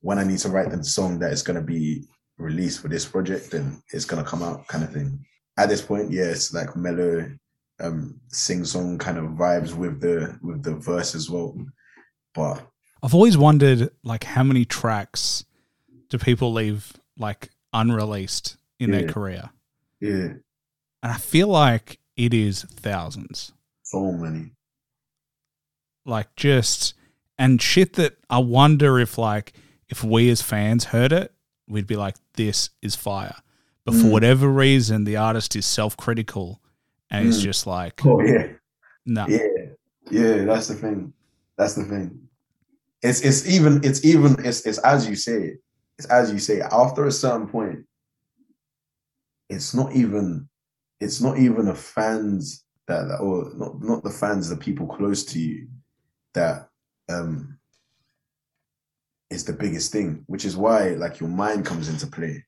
A: When I need to write the song that is gonna be released for this project, then it's gonna come out, kind of thing. At this point, yeah, it's like mellow, um, sing song kind of vibes with the with the verse as well. But
F: I've always wondered, like, how many tracks do people leave like unreleased in their career?
A: yeah,
F: And I feel like it is thousands.
A: so many.
F: Like, just and shit that I wonder if, like, if we as fans heard it, we'd be like, "This is fire." But for
A: Mm.
F: whatever reason, the artist is self-critical and is
A: Mm.
F: just like,
A: Oh yeah.
F: "No,
A: Yeah, yeah, that's the thing. That's the thing. It's it's even it's even it's it's as you say. It's as you say. After a certain point, it's not even it's not even the fans that that- or not not the fans, the people close to you that um is the biggest thing, which is why like your mind comes into play.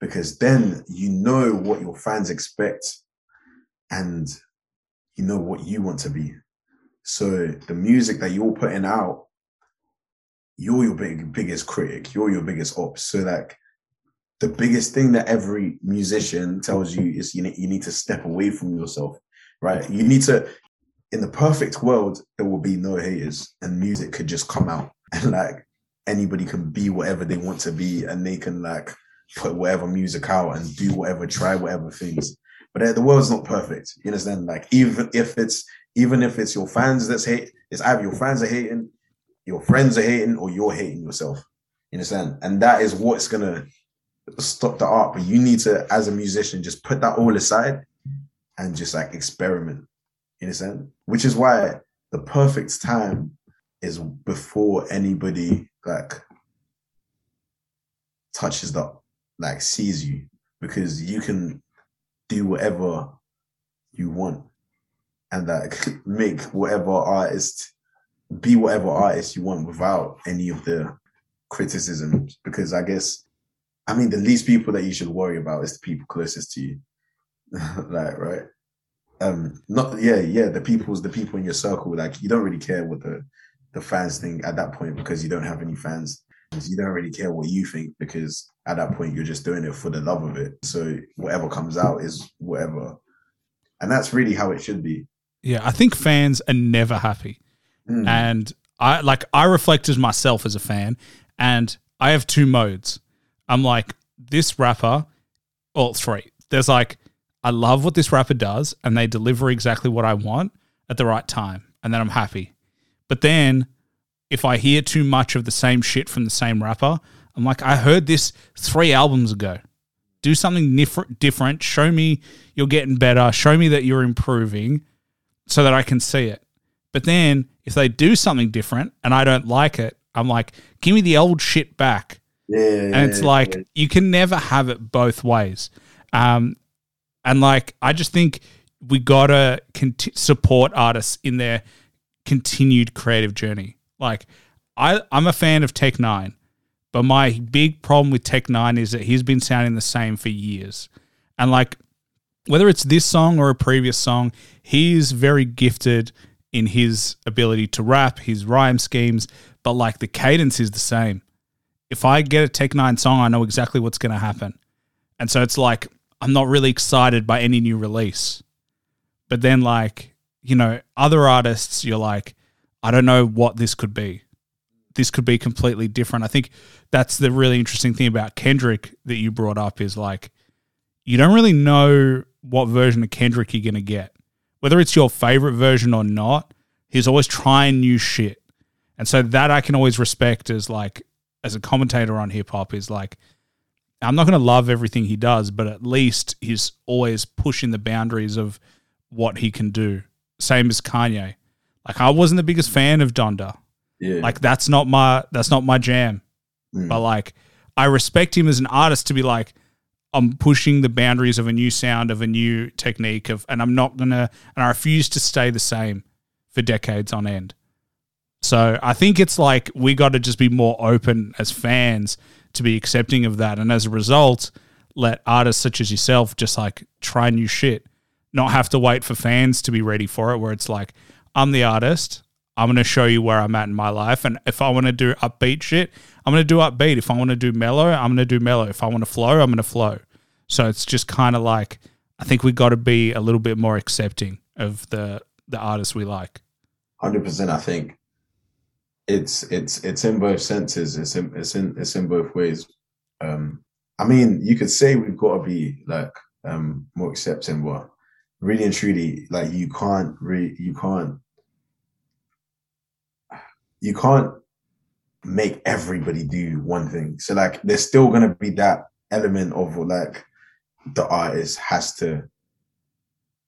A: Because then you know what your fans expect and you know what you want to be. So the music that you're putting out, you're your big biggest critic, you're your biggest ops. So like the biggest thing that every musician tells you is you need, you need to step away from yourself, right? You need to in the perfect world, there will be no haters and music could just come out and like anybody can be whatever they want to be and they can like put whatever music out and do whatever, try whatever things. But uh, the world's not perfect. You understand? Like even if it's even if it's your fans that's hate, it's either your fans are hating, your friends are hating, or you're hating yourself. You understand? And that is what's gonna stop the art. But you need to, as a musician, just put that all aside and just like experiment. You understand? Which is why the perfect time is before anybody like touches the like sees you because you can do whatever you want and like make whatever artist be whatever artist you want without any of the criticisms because i guess i mean the least people that you should worry about is the people closest to you. Like right? Um not yeah yeah the people's the people in your circle like you don't really care what the the fans think at that point because you don't have any fans. You don't really care what you think because at that point you're just doing it for the love of it. So whatever comes out is whatever. And that's really how it should be.
F: Yeah." I think fans are never happy.
A: Mm.
F: and I like I reflect as myself as a fan, and I have two modes. I'm like this rapper, or three. There's like I love what this rapper does, and they deliver exactly what I want at the right time, and then I'm happy. But then if I hear too much of the same shit from the same rapper, I'm like, I heard this three albums ago. Do something different. Different. Show me you're getting better. Show me that you're improving, so that I can see it. But then if they do something different and I don't like it, I'm like, give me the old shit back.
A: yeah
F: And it's like you can never have it both ways. Um, and like I just think we gotta conti- support artists in their continued creative journey. Like I, I'm a fan of Tech N9ne, but my big problem with Tech N9ne is that he's been sounding the same for years. And like whether it's this song or a previous song, he's very gifted in his ability to rap, his rhyme schemes, but like the cadence is the same. If I get a Tech N9ne song, I know exactly what's going to happen. And so it's like, I'm not really excited by any new release. But then, like, you know, other artists, you're like, I don't know what this could be. This could be completely different. I think that's the really interesting thing about Kendrick that you brought up is like, you don't really know what version of Kendrick you're going to get. Whether it's your favorite version or not, he's always trying new shit. And so that I can always respect as like as a commentator on hip hop is like I'm not going to love everything he does, but at least he's always pushing the boundaries of what he can do. Same as Kanye. Like I wasn't the biggest fan of Donda.
A: Yeah.
F: Like that's not my that's not my jam.
A: Mm.
F: But like I respect him as an artist to be like I'm pushing the boundaries of a new sound of a new technique of and I'm not to and I refuse to stay the same for decades on end. So I think it's like we got to just be more open as fans to be accepting of that and as a result let artists such as yourself just like try new shit not have to wait for fans to be ready for it where it's like i'm the artist i'm going to show you where i'm at in my life and if i want to do upbeat shit i'm going to do upbeat if i want to do mellow i'm going to do mellow if i want to flow i'm going to flow so it's just kind of like i think we got to be a little bit more accepting of the the artists we like
A: Hundred percent. I think it's it's it's in both senses. It's in it's in it's in both ways. Um, I mean, you could say we've got to be like um more accepting, but really and truly, like you can't re you can't you can't make everybody do one thing. So like, there's still gonna be that element of like the artist has to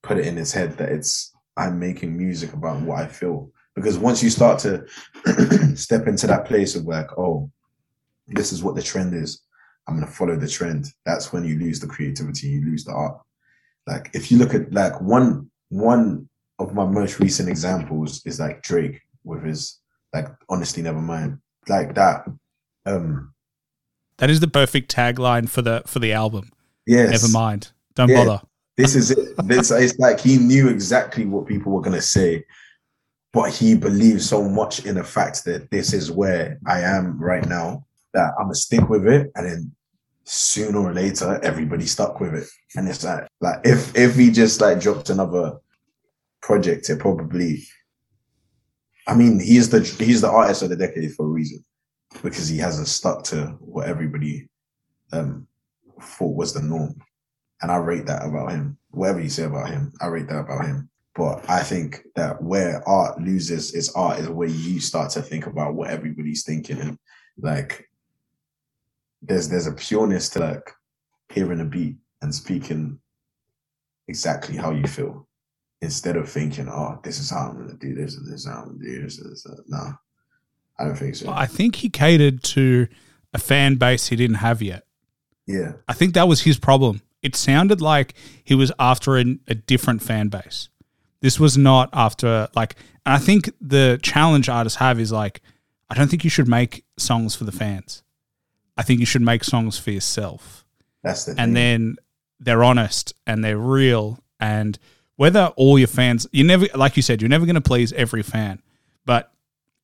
A: put it in his head that it's I'm making music about what I feel. Because once you start to step into that place of like, oh, this is what the trend is, I'm gonna follow the trend. That's when you lose the creativity, you lose the art. Like if you look at like one one of my most recent examples is like Drake with his like honestly Nevermind. Like that. Um
F: that is the perfect tagline for the for the album
A: yes.
F: never mind don't
A: Yeah.
F: bother
A: this is it. This it's like he knew exactly what people were gonna say, but he believed so much in the fact that this is where I am right now that I'm gonna stick with it, and then sooner or later everybody stuck with it. And it's like, like if if he just like dropped another project, it probably. I mean, he's the he's the artist of the decade for a reason, because he hasn't stuck to what everybody um thought was the norm and I rate that about him. Whatever you say about him, I rate that about him. But I think that where art loses its art is where you start to think about what everybody's thinking, and like there's there's a pureness to like hearing a beat and speaking exactly how you feel instead of thinking, oh, this is how I'm gonna do this and this is how I'm gonna do this and this. And no, I don't think so.
F: Well, I think he catered to a fan base he didn't have yet.
A: yeah,
F: I think that was his problem. It sounded like he was after a, a different fan base. This was not after like, and I think the challenge artists have is like, I don't think you should make songs for the fans. I think you should make songs for yourself.
A: that's the thing.
F: and then they're honest and they're real and whether all your fans you never like you said you're never going to please every fan but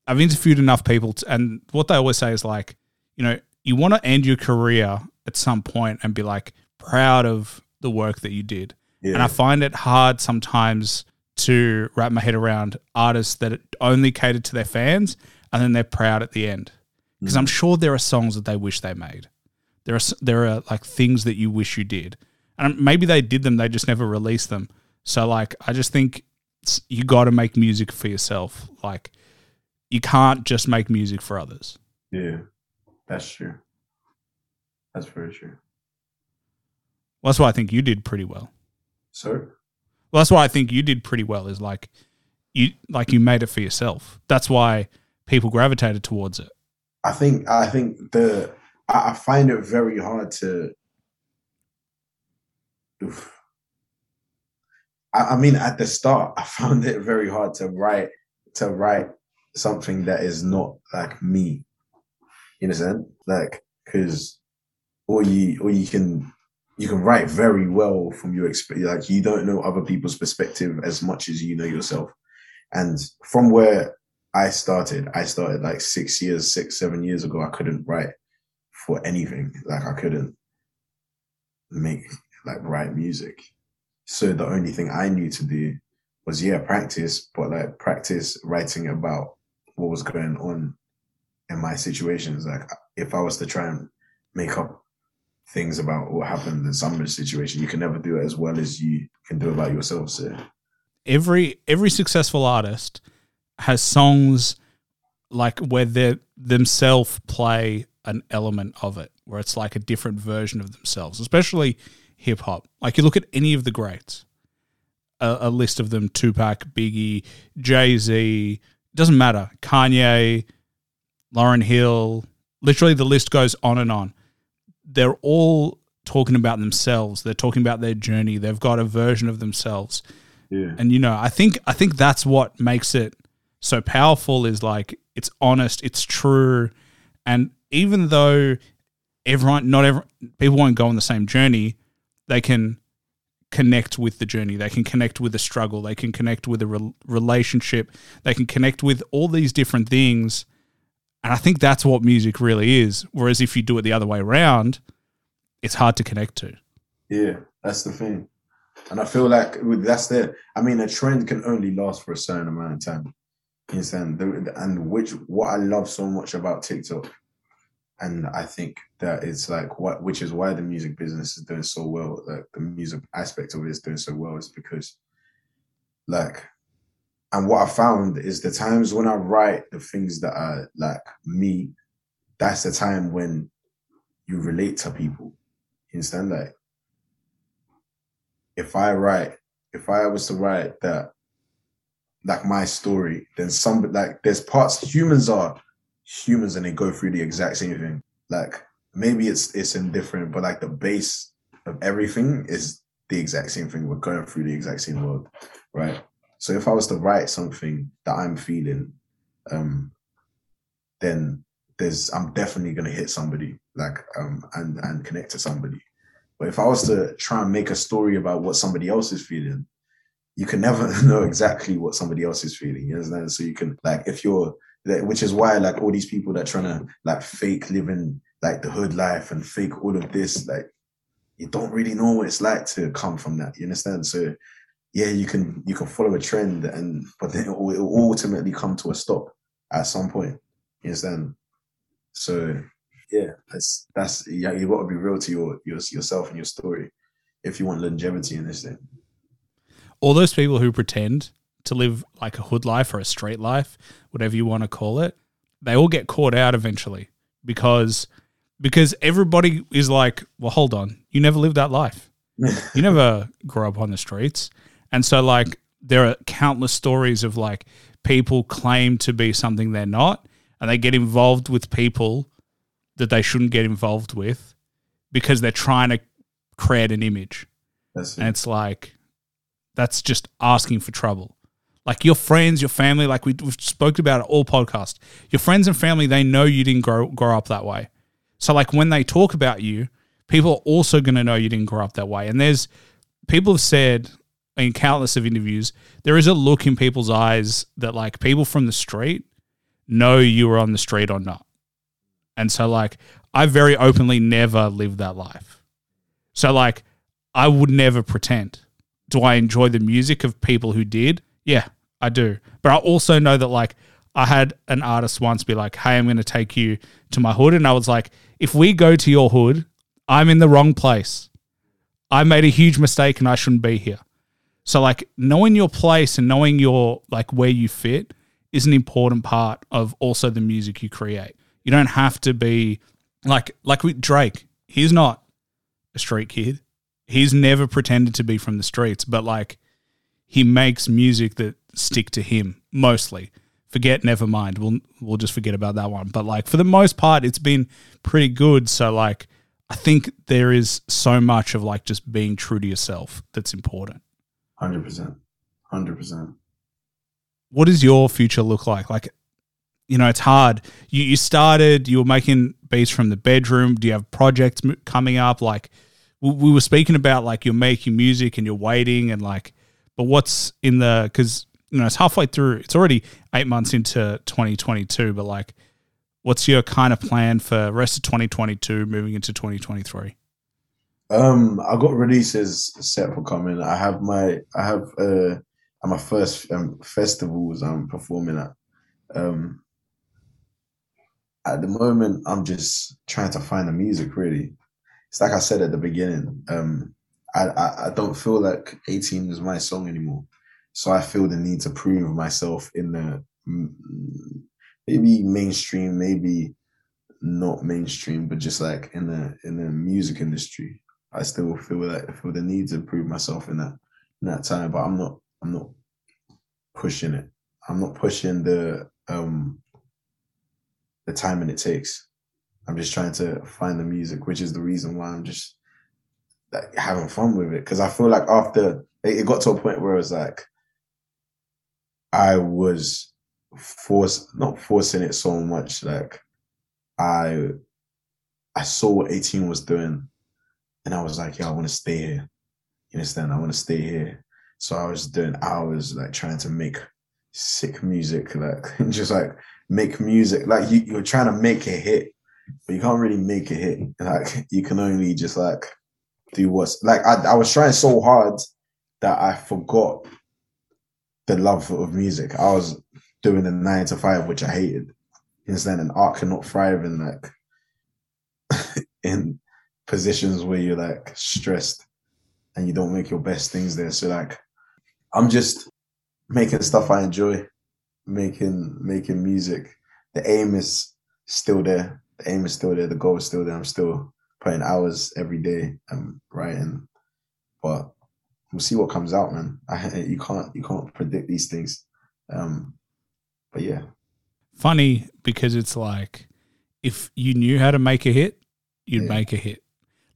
F: i've interviewed enough people to, and what they always say is like you know you want to end your career at some point and be like proud of the work that you did.
A: Yeah.
F: and i find it hard sometimes to wrap my head around artists that only cater to their fans and then they're proud at the end. Because i'm mm. sure there are songs that they wish they made. There are there are like things that you wish you did, and maybe they did them, they just never released them. So like, I just think you got to make music for yourself. Like, you can't just make music for others.
A: yeah, that's true. That's very true.
F: Well, that's why I think you did pretty well.
A: So
F: Well, that's why I think you did pretty well. Is like you like you made it for yourself. That's why people gravitated towards it.
A: I think I think the I, find it very hard to. Oof. I, I mean, at the start, I found it very hard to write to write something that is not like me. You understand? Like, because or you or you can you can write very well from your experience. Like, you don't know other people's perspective as much as you know yourself. And from where I started. I started like six years, six, seven years ago. I couldn't write for anything. Like I couldn't make like write music. So the only thing I knew to do was yeah, practice, but like practice writing about what was going on in my situations. Like if I was to try and make up things about what happened in somebody's situation, you can never do it as well as you can do about yourself. So
F: every every successful artist has songs like where they themselves play an element of it, where it's like a different version of themselves, especially hip hop. Like you look at any of the greats, a, a list of them: Tupac, Biggie, Jay Z. Doesn't matter. Kanye, Lauryn Hill. Literally, the list goes on and on. They're all talking about themselves. They're talking about their journey. They've got a version of themselves.
A: Yeah.
F: And you know, I think I think that's what makes it so powerful is like it's honest, it's true, and even though everyone not every people won't go on the same journey, they can connect with the journey. They can connect with the struggle. They can connect with a rel relationship. They can connect with all these different things. And I think that's what music really is. Whereas if you do it the other way around, it's hard to connect to.
A: Yeah, that's the thing. And I feel like that's the. I mean, a trend can only last for a certain amount of time. You understand? And which what I love so much about TikTok, and I think that it's like what, which is why the music business is doing so well. Like the music aspect of it is doing so well, is because, like, and what I found is the times when I write the things that are like me, that's the time when you relate to people. You understand? Like, if I write, if I was to write that, like my story, then some like there's parts humans are humans and they go through the exact same thing. Like maybe it's it's indifferent, but like the base of everything is the exact same thing. We're going through the exact same world, right? So if I was to write something that I'm feeling, um, then there's I'm definitely gonna hit somebody, like um, and and connect to somebody. But if I was to try and make a story about what somebody else is feeling, you can never know exactly what somebody else is feeling. You understand? So you can like if you're which is why like all these people that trying to like fake living like the hood life and fake all of this, like you don't really know what it's like to come from that. You understand? So yeah, you can you can follow a trend and but then it will ultimately come to a stop at some point. You understand? So yeah, that's that's yeah, you got to be real to your, your yourself and your story if you want longevity in this thing.
F: all those people who pretend to live like a hood life or a straight life, whatever you want to call it, they all get caught out eventually because because everybody is like, well, hold on, you never lived that life. You never grew up on the streets. And so like there are countless stories of like people claim to be something they're not and they get involved with people that they shouldn't get involved with because they're trying to create an image. And it's like, that's just asking for trouble. Like your friends, your family, like we, we've spoke about it all podcast. Your friends and family, they know you didn't grow grow up that way. So like when they talk about you, people are also going to know you didn't grow up that way. And there's people have said in countless of interviews, there is a look in people's eyes that like people from the street know you were on the street or not. And so like I very openly never lived that life. So like I would never pretend. Do I enjoy the music of people who did? Yeah, I do. But I also know that like I had an artist once be like, "Hey, I'm going to take you to my hood," and I was like, "If we go to your hood, I'm in the wrong place. I made a huge mistake and I shouldn't be here." So like knowing your place and knowing your like where you fit is an important part of also the music you create. You don't have to be like like with Drake. He's not a street kid. He's never pretended to be from the streets, but like he makes music that stick to him mostly. Forget Nevermind. We'll we'll just forget about that one. But like for the most part, it's been pretty good. So like I think there is so much of like just being true to yourself that's important.
A: Hundred percent, hundred percent.
F: What does your future look like? Like, you know, it's hard. You you started. You were making beats from the bedroom. Do you have projects coming up? Like, we, we were speaking about like you're making music and you're waiting and like, but what's in the because you know it's halfway through. It's already eight months into 2022. But like, what's your kind of plan for rest of 2022 moving into 2023?
A: Um, I got releases set for coming. I have my, I have uh, my first um, festivals I'm performing at. Um, at the moment, I'm just trying to find the music. Really, it's like I said at the beginning. Um, I, I, I don't feel like 18 is my song anymore. So I feel the need to prove myself in the mm, maybe mainstream, maybe not mainstream, but just like in the in the music industry. I still feel that feel the need to prove myself in that in that time, but I'm not I'm not pushing it. I'm not pushing the um the time and it takes. I'm just trying to find the music, which is the reason why I'm just like having fun with it. Cause I feel like after it got to a point where it was like I was forced not forcing it so much, like I I saw what 18 was doing and I was like, yeah, I want to stay here. You understand? I want to stay here. So I was doing hours like trying to make sick music, like just like make music. Like you, you're trying to make a hit, but you can't really make a hit. Like you can only just like do what's like I, I was trying so hard that I forgot the love of music. I was doing a nine to five, which I hated. You understand? And art cannot thrive in like in positions where you're like stressed and you don't make your best things there. So like I'm just making stuff I enjoy, making making music. The aim is still there. The aim is still there. The goal is still there. I'm still putting hours every day and writing, but we'll see what comes out, man. I, you can't you can't predict these things. Um, but yeah,
F: Funny because it's like if you knew how to make a hit, you'd
A: Yeah.
F: make a hit.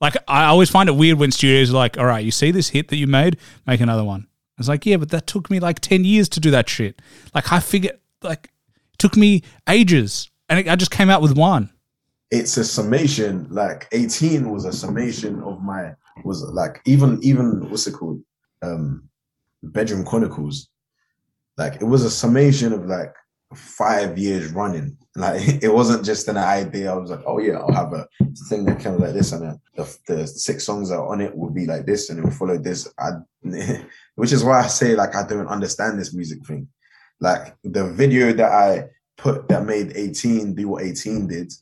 F: Like I always find it weird when studios are like, all right, you see this hit that you made, make another one. I was like, yeah, but that took me like 10 years to do that shit. Like I figured like it took me ages and it, I just came out with one.
A: it's a summation. Like 18 was a summation of my was like even even what's it called? Um, Bedroom Chronicles. Like it was a summation of like five years running. Like it wasn't just an idea. I was like, oh yeah, I'll have a thing that comes like this, and the, the six songs that are on it will be like this, and it will follow this. I, which is why I say like I don't understand this music thing. Like the video that I put that made 18 do what 18 did.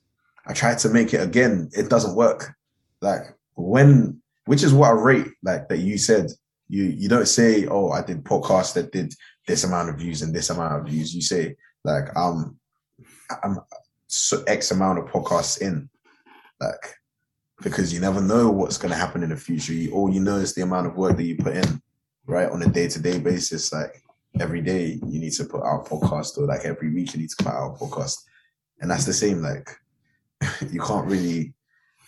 A: I tried to make it again. It doesn't work. Like when, which is what I rate. Like that you said, you you don't say, oh, I did podcasts that did this amount of views and this amount of views. You say like um I'm so X amount of podcasts in, like because you never know what's going to happen in the future. You, all you know is the amount of work that you put in, right, on a day to day basis. Like every day you need to put out podcast, or like every week you need to put out podcast, and that's the same. Like you can't really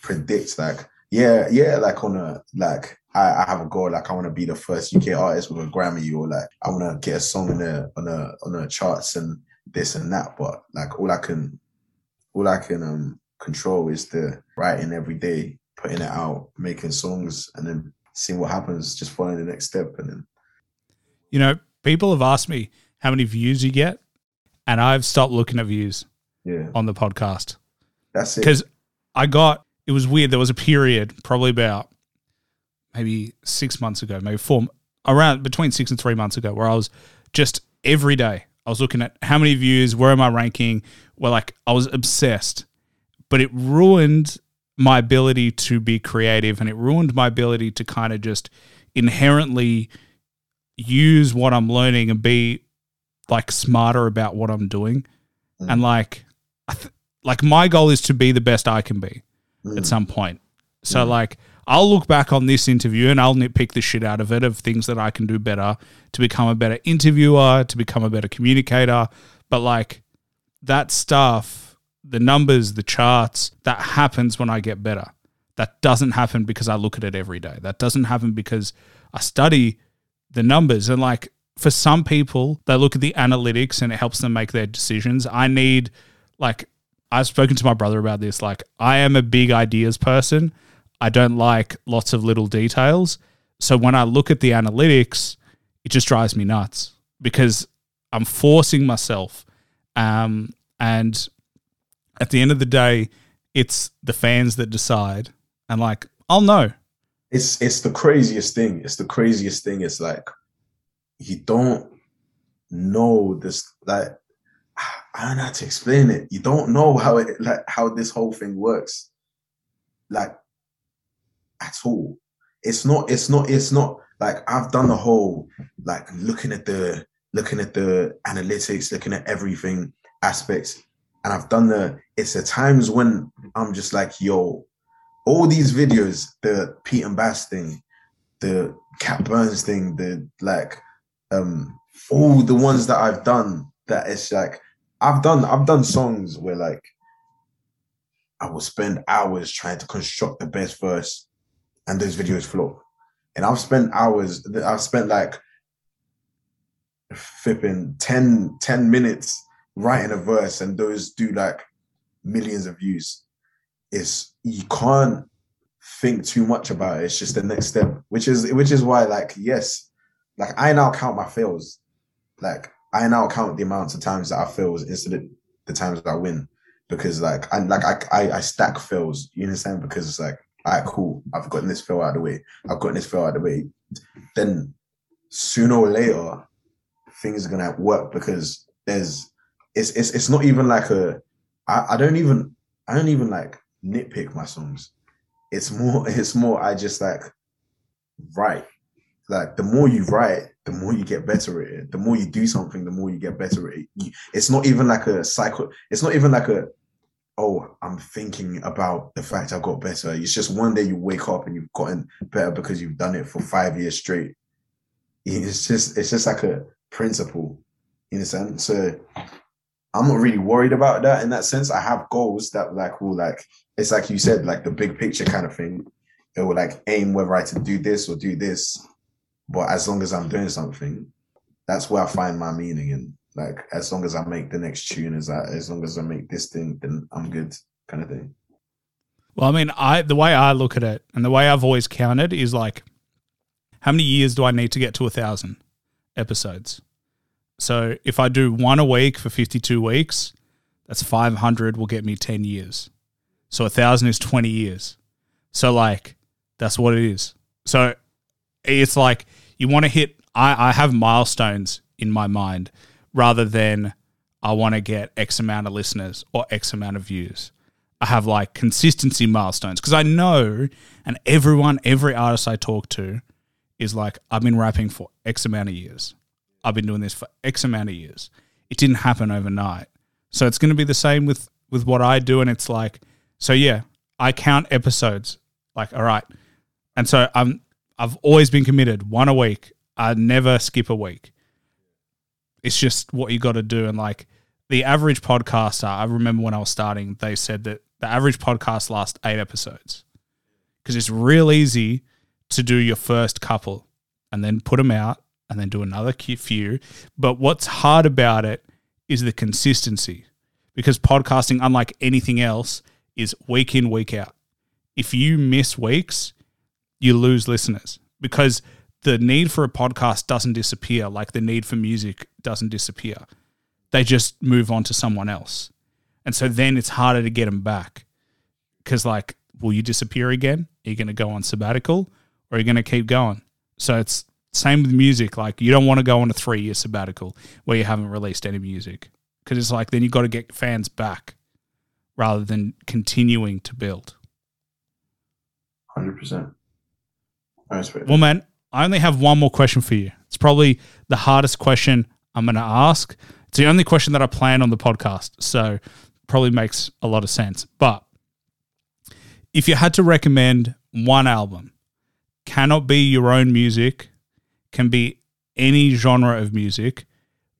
A: predict. Like yeah, yeah, like on a like I, I have a goal. Like I want to be the first UK artist with a Grammy, or like I want to get a song in the on a on the charts and this and that. But like all I can, all I can um control is the writing every day, putting it out, making songs, and then seeing what happens. Just following the next step, and then
F: You know, people have asked me how many views you get, and I've stopped looking at views
A: yeah,
F: on the podcast.
A: that's it.
F: because I got it was weird. There was a period, probably about maybe six months ago, maybe four, around between six and three months ago, where I was just every day. I was looking at how many views, where am I ranking? Well, like I was obsessed, but it ruined my ability to be creative, and it ruined my ability to kind of just inherently use what I'm learning and be like smarter about what I'm doing, and mm. like, I th- like my goal is to be the best I can be at mm. some point. So like I'll look back on this interview and I'll nitpick the shit out of it of things that I can do better to become a better interviewer, to become a better communicator. But like that stuff, the numbers, the charts, that happens when I get better. That doesn't happen because I look at it every day. That doesn't happen because I study the numbers. And like for some people, they look at the analytics and it helps them make their decisions. I need like I've spoken to my brother about this. Like, I am a big ideas person. I don't like lots of little details. So when I look at the analytics, it just drives me nuts because I'm forcing myself. Um, and at the end of the day, it's the fans that decide. And like, I'll know.
A: it's it's the craziest thing. It's the craziest thing. It's like you don't know this like I don't know how to explain it. You don't know how it like how this whole thing works. Like at all. It's not, it's not, it's not like I've done the whole like looking at the looking at the analytics, looking at everything aspects, and I've done the. It's the times when I'm just like, yo, all these videos, the Pete and Bas thing, the Cat Burns thing, the like, um, all the ones that I've done that it's like I've done I've done songs where like I will spend hours trying to construct the best verse and those videos flop. And I've spent hours, I've spent like flipping 10, 10 minutes writing a verse and those do like millions of views. It's you can't think too much about it. It's just the next step, which is which is why, like, yes, like I now count my fails. Like I now count the amounts of times that I fails instead of the times that I win. Because like I like I I, I stack fails, you understand? Because it's like, all right, cool, I've gotten this fail out of the way. I've gotten this fail out of the way. Then sooner or later, things are gonna work because there's it's it's it's not even like a I, I don't even I don't even like nitpick my songs. It's more it's more I just like write. Like the more you write, the more you get better at it. The more you do something, the more you get better at it. It's not even like a cycle. It's not even like a oh, I'm thinking about the fact I got better. It's just one day you wake up and you've gotten better because you've done it for five years straight. It's just it's just like a principle in a sense. So I'm not really worried about that in that sense. I have goals that like will like it's like you said, like the big picture kind of thing. It will like aim whether I to do this or do this. But as long as I'm doing something, that's where I find my meaning And Like as long as I make the next tune, as I, as long as I make this thing, then I'm good, kind of thing.
F: Well, I mean, I the way I look at it and the way I've always counted is like, how many years do I need to get to a thousand episodes? So if I do one a week for 52 weeks, that's 500 will get me 10 years. So a thousand is 20 years. So like, that's what it is. So it's like you want to hit, I, I have milestones in my mind rather than I want to get X amount of listeners or X amount of views. I have like consistency milestones because I know, and everyone, every artist I talk to is like, I've been rapping for X amount of years. I've been doing this for X amount of years. It didn't happen overnight. So it's going to be the same with with what I do and it's like so yeah, I count episodes like all right. And so I'm I've always been committed one a week. I never skip a week. It's just what you got to do and like the average podcaster, I remember when I was starting, they said that the average podcast lasts 8 episodes. Cuz it's real easy to do your first couple and then put them out and then do another few. But what's hard about it is the consistency because podcasting, unlike anything else, is week in, week out. If you miss weeks, you lose listeners because the need for a podcast doesn't disappear like the need for music doesn't disappear. They just move on to someone else. And so then it's harder to get them back because, like, will you disappear again? Are you going to go on sabbatical or are you going to keep going? So it's same with music. Like you don't want to go on a three year sabbatical where you haven't released any music because it's like then you've got to get fans back rather than continuing to build.
A: Hundred percent. I respect.
F: Well, man, I only have one more question for you. It's probably the hardest question I'm going to ask. It's the only question that I plan on the podcast, so probably makes a lot of sense. But if you had to recommend one album, cannot be your own music, can be any genre of music,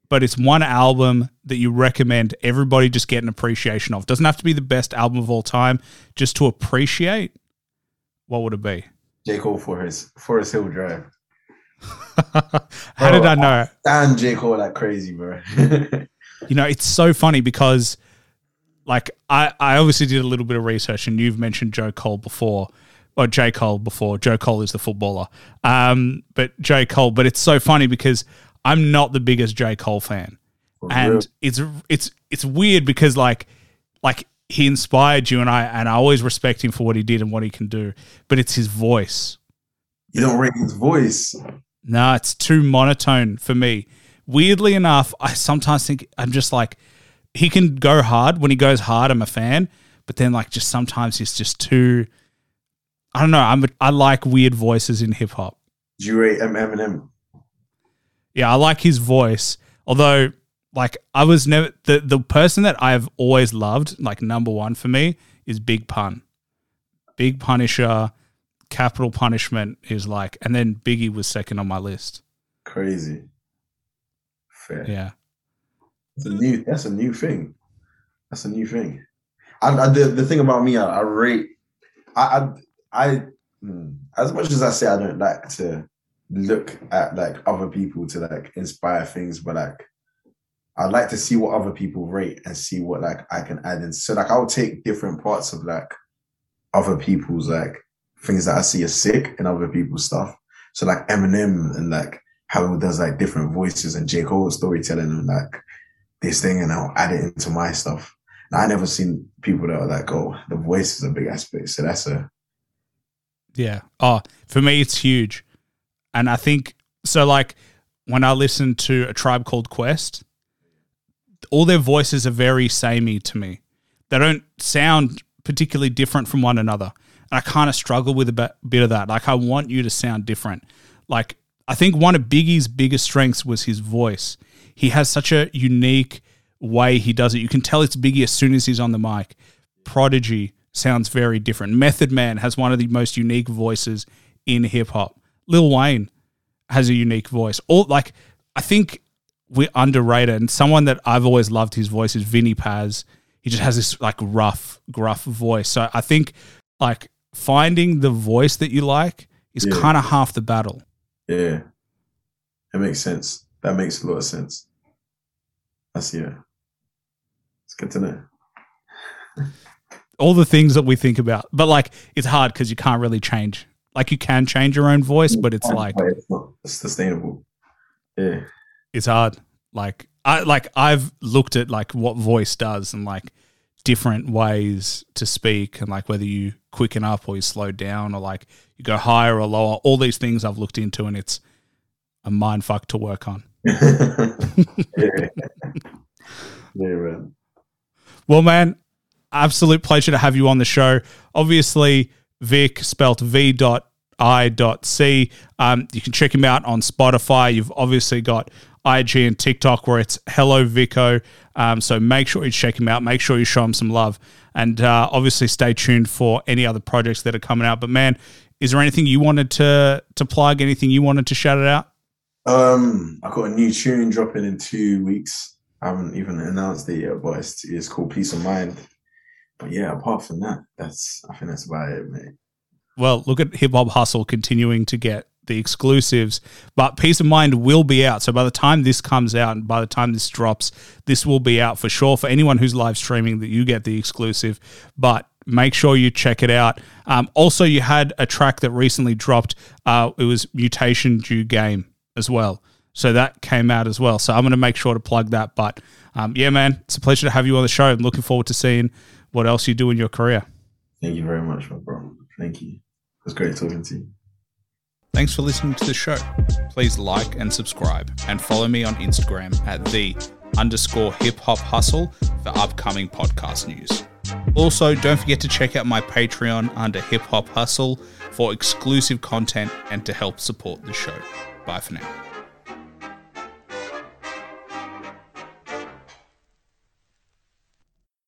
F: but it's one album that you recommend everybody just get an appreciation of. Doesn't have to be the best album of all time, just to appreciate. What would it be?
A: J Cole for his Forest Hill Drive.
F: How did I know?
A: And J Cole like crazy, bro.
F: you know, it's so funny because, like, I I obviously did a little bit of research, and you've mentioned Joe Cole before, or J Cole before. Joe Cole is the footballer, um, but J Cole. But it's so funny because I'm not the biggest J Cole fan,
A: For
F: and
A: real.
F: it's it's it's weird because like like he inspired you, and I and I always respect him for what he did and what he can do, but it's his voice.
A: you don't rate his voice.
F: No, it's too monotone for me. Weirdly enough, I sometimes think I'm just like he can go hard. When he goes hard, I'm a fan. But then like just sometimes he's just too I don't know. I'm a, I like weird voices in hip hop.
A: Do you rate Eminem?
F: Yeah, I like his voice. Although, like, I was never the the person that I've always loved, like number one for me, is Big Pun. Big Punisher, Capital Punishment is like, and then Biggie was second on my list.
A: Crazy. Fair.
F: Yeah,
A: That's a new. That's a new thing. That's a new thing. I, I the, the thing about me, I, I rate. I I, I hmm, as much as I say I don't like to look at like other people to like inspire things, but like I like to see what other people rate and see what like I can add in. So like I'll take different parts of like other people's like things that I see as sick and other people's stuff. So like Eminem and like how he does like different voices and J. Cole storytelling and like this thing and I'll add it into my stuff. And I never seen people that are like, oh, the voice is a big aspect. So that's a
F: yeah. Oh, for me, it's huge, and I think so. Like when I listen to a tribe called Quest, all their voices are very samey to me. They don't sound particularly different from one another. And I kind of struggle with a bit, of that. Like I want you to sound different. Like I think one of Biggie's biggest strengths was his voice. He has such a unique way he does it. You can tell it's Biggie as soon as he's on the mic. Prodigy sounds very different. Method Man has one of the most unique voices in hip hop. Lil Wayne has a unique voice. All like I think we're underrated. And someone that I've always loved his voice is Vinnie Paz. He just has this like rough, gruff voice. So I think like finding the voice that you like is
A: Yeah.
F: kind of half the battle.
A: yeah. It makes sense. That makes a lot of sense. That's yeah. It's good to know.
F: All the things that we think about, but like it's hard because you can't really change. Like you can change your own voice, but it's like
A: it's not sustainable. Yeah.
F: It's hard. Like I like I've looked at like what voice does and like different ways to speak and like whether you quicken up or you slow down or like you go higher or lower. All these things I've looked into and it's a mind fuck to work on.
A: yeah. yeah.
F: Well, man, absolute pleasure to have you on the show. Obviously, Vic spelt V dot I dot C. Um, you can check him out on Spotify. You've obviously got IG and TikTok where it's Hello Vico. Um, so make sure you check him out. Make sure you show him some love, and uh, obviously stay tuned for any other projects that are coming out. But man, is there anything you wanted to to plug? Anything you wanted to shout it out?
A: Um, I got a new tune dropping in two weeks. I haven't even announced it yet, but it's, it's called Peace of Mind. But yeah, apart from that, that's I think that's about it, mate.
F: well, look at Hip Hop Hustle continuing to get the exclusives, but Peace of Mind will be out. So by the time this comes out and by the time this drops, this will be out for sure for anyone who's live streaming that you get the exclusive. But make sure you check it out. Um, also, you had a track that recently dropped. Uh, it was Mutation Due Game as well. So that came out as well. So I'm going to make sure to plug that. But um, yeah, man, it's a pleasure to have you on the show. I'm looking forward to seeing what else you do in your career.
A: Thank you very much, my bro. Thank you. It was great talking to you.
F: Thanks for listening to the show. Please like and subscribe and follow me on Instagram at the underscore hip hop hustle for upcoming podcast news. Also, don't forget to check out my Patreon under hip hop hustle for exclusive content and to help support the show. Bye for now.